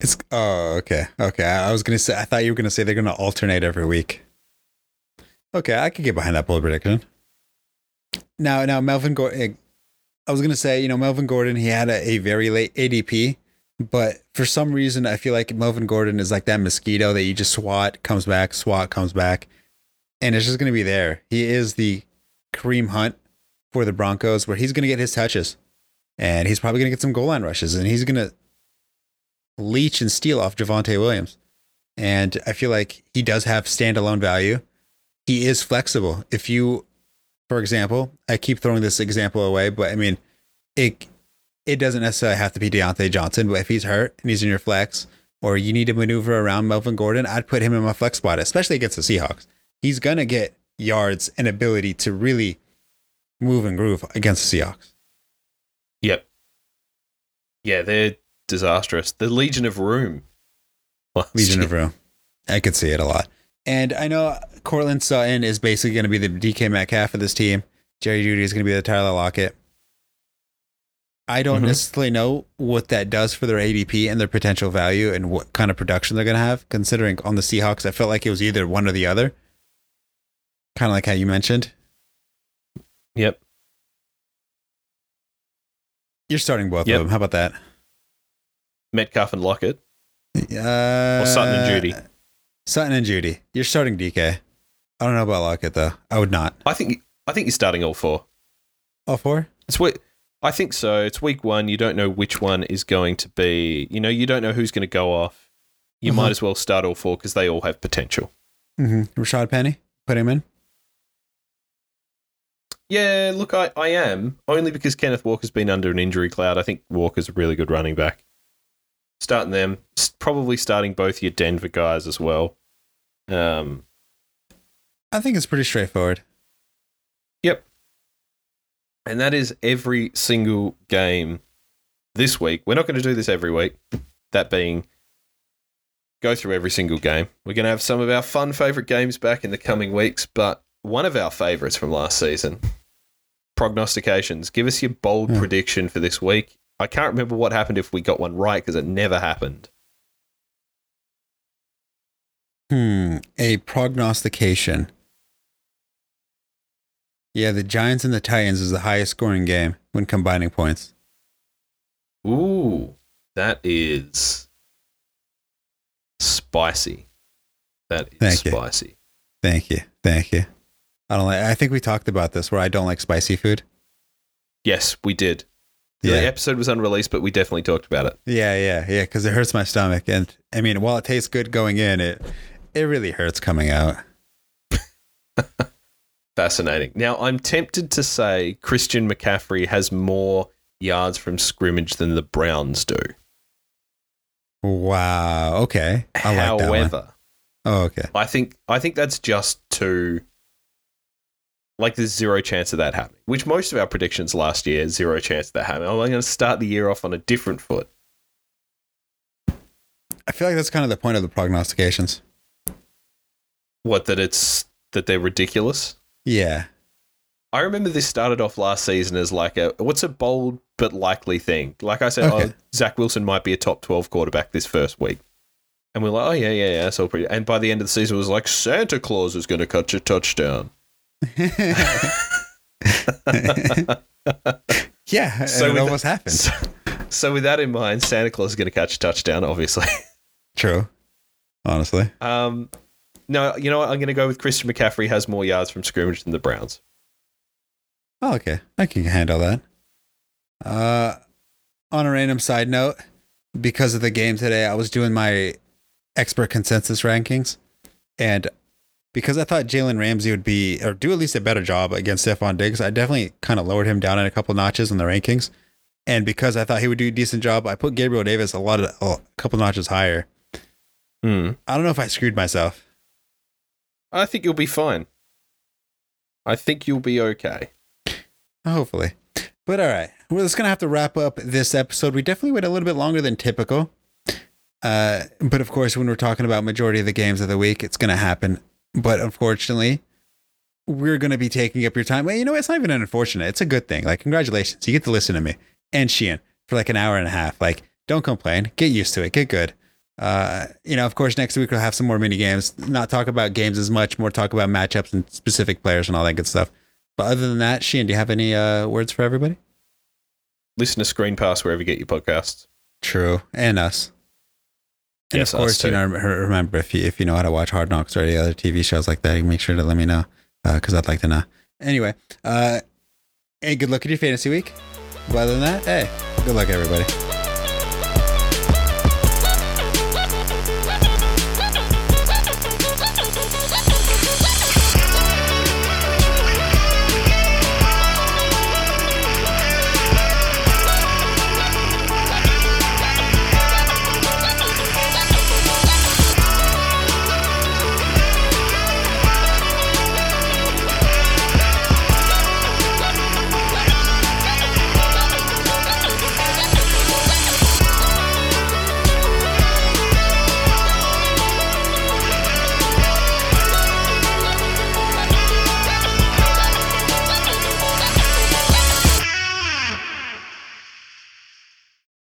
It's oh okay okay. I, was gonna say I thought you were gonna say they're gonna alternate every week. Okay, I could get behind that bold prediction. Now now Melvin Gordon. Eh, I was gonna say you know Melvin Gordon he had a, a very late ADP, but for some reason I feel like Melvin Gordon is like that mosquito that you just swat comes back swat comes back, and it's just gonna be there. He is the Kareem Hunt for the Broncos where he's gonna get his touches, and he's probably gonna get some goal line rushes, and he's gonna leech and steal off Javonte Williams. And I feel like he does have standalone value. He is flexible. If you, for example, I keep throwing this example away, but I mean, it it doesn't necessarily have to be Diontae Johnson, but if he's hurt and he's in your flex, or you need to maneuver around Melvin Gordon, I'd put him in my flex spot, especially against the Seahawks. He's gonna get yards and ability to really move and groove against the Seahawks. Yep. Yeah, they're disastrous. The Legion of Room. Legion of Room. I could see it a lot. And I know Courtland Sutton is basically going to be the DK Metcalf of this team. Jerry Jeudy is going to be the Tyler Lockett. I don't Mhm. necessarily know what that does for their ADP and their potential value and what kind of production they're going to have, considering on the Seahawks, I felt like it was either one or the other. Kind of like how you mentioned. Yep. You're starting both Yep. of them. How about that? Metcalf and Lockett. Uh, Or Sutton and Jeudy. Sutton and Jeudy. You're starting DK. I don't know about Lockett, though. I would not. I think I think you're starting all four. All four? It's week. I think so. It's week one. You don't know which one is going to be. You know, you don't know who's going to go off. You Uh-huh. might as well start all four because they all have potential. Mm-hmm. Rashaad Penny, put him in. Yeah, look, I, I am only because Kenneth Walker's been under an injury cloud. I think Walker's a really good running back. Starting them, probably starting both your Denver guys as well. Um, I think it's pretty straightforward. Yep. And that is every single game this week. We're not going to do this every week. That being, go through every single game. We're going to have some of our fun favorite games back in the coming weeks, but one of our favorites from last season prognostications. Give us your bold Hmm. prediction for this week. I can't remember what happened if we got one right because it never happened. Hmm. A prognostication. Yeah, the Giants and the Titans is the highest scoring game when combining points. Ooh, that is spicy. That is Thank you. spicy. Thank you. Thank you. I don't like I think we talked about this where I don't like spicy food. Yes, we did. The Yeah. episode was unreleased, but we definitely talked about it. Yeah, yeah, yeah, cuz it hurts my stomach and I mean, while it tastes good going in, it it really hurts coming out. Fascinating. Now, I'm tempted to say Christian McCaffrey has more yards from scrimmage than the Browns do. Wow. Okay. I like that one. However, Oh, okay. I think I think that's just too like there's zero chance of that happening. Which most of our predictions last year, zero chance of that happening. I'm going to start the year off on a different foot. I feel like that's kind of the point of the prognostications. What that it's that they're ridiculous. Yeah. I remember this started off last season as like a what's a bold but likely thing. Like I said, oh, Okay. oh, Zach Wilson might be a top twelve quarterback this first week, and we're like, oh yeah, yeah, yeah, that's all pretty. And by the end of the season, it was like Santa Claus is going to catch a touchdown. yeah, So it almost happened. So, so with that in mind, Santa Claus is going to catch a touchdown, obviously. True. Honestly. Um, no, you know what? I'm going to go with Christian McCaffrey has more yards from scrimmage than the Browns. Oh, okay. I can handle that. Uh, on a random side note, because of the game today, I was doing my expert consensus rankings, and because I thought Jalen Ramsey would be or do at least a better job against Stefon Diggs, I definitely kind of lowered him down in a couple notches in the rankings. And because I thought he would do a decent job, I put Gabriel Davis a lot of a couple notches higher. Hmm. I don't know if I screwed myself. I think you'll be fine. I think you'll be okay. Hopefully. But all right. We're just going to have to wrap up this episode. We definitely went a little bit longer than typical. Uh, but of course, when we're talking about majority of the games of the week, it's going to happen. But unfortunately, we're going to be taking up your time. Well, you know, it's not even unfortunate. It's a good thing. Like, congratulations. You get to listen to me and Sheehan for like an hour and a half. Like, don't complain. Get used to it. Get good. Uh, you know, of course, next week we'll have some more mini games. Not talk about games as much, more talk about matchups and specific players and all that good stuff. But other than that, Sheehan, do you have any uh, words for everybody? Listen to Screen Pass wherever you get your podcasts. True, and us. And Yes, of course, you know, remember if you if you know how to watch Hard Knocks or any other TV shows like that, make sure to let me know because I'd like to know. Anyway, uh, hey, good luck at your fantasy week. But other than that, hey, good luck, everybody.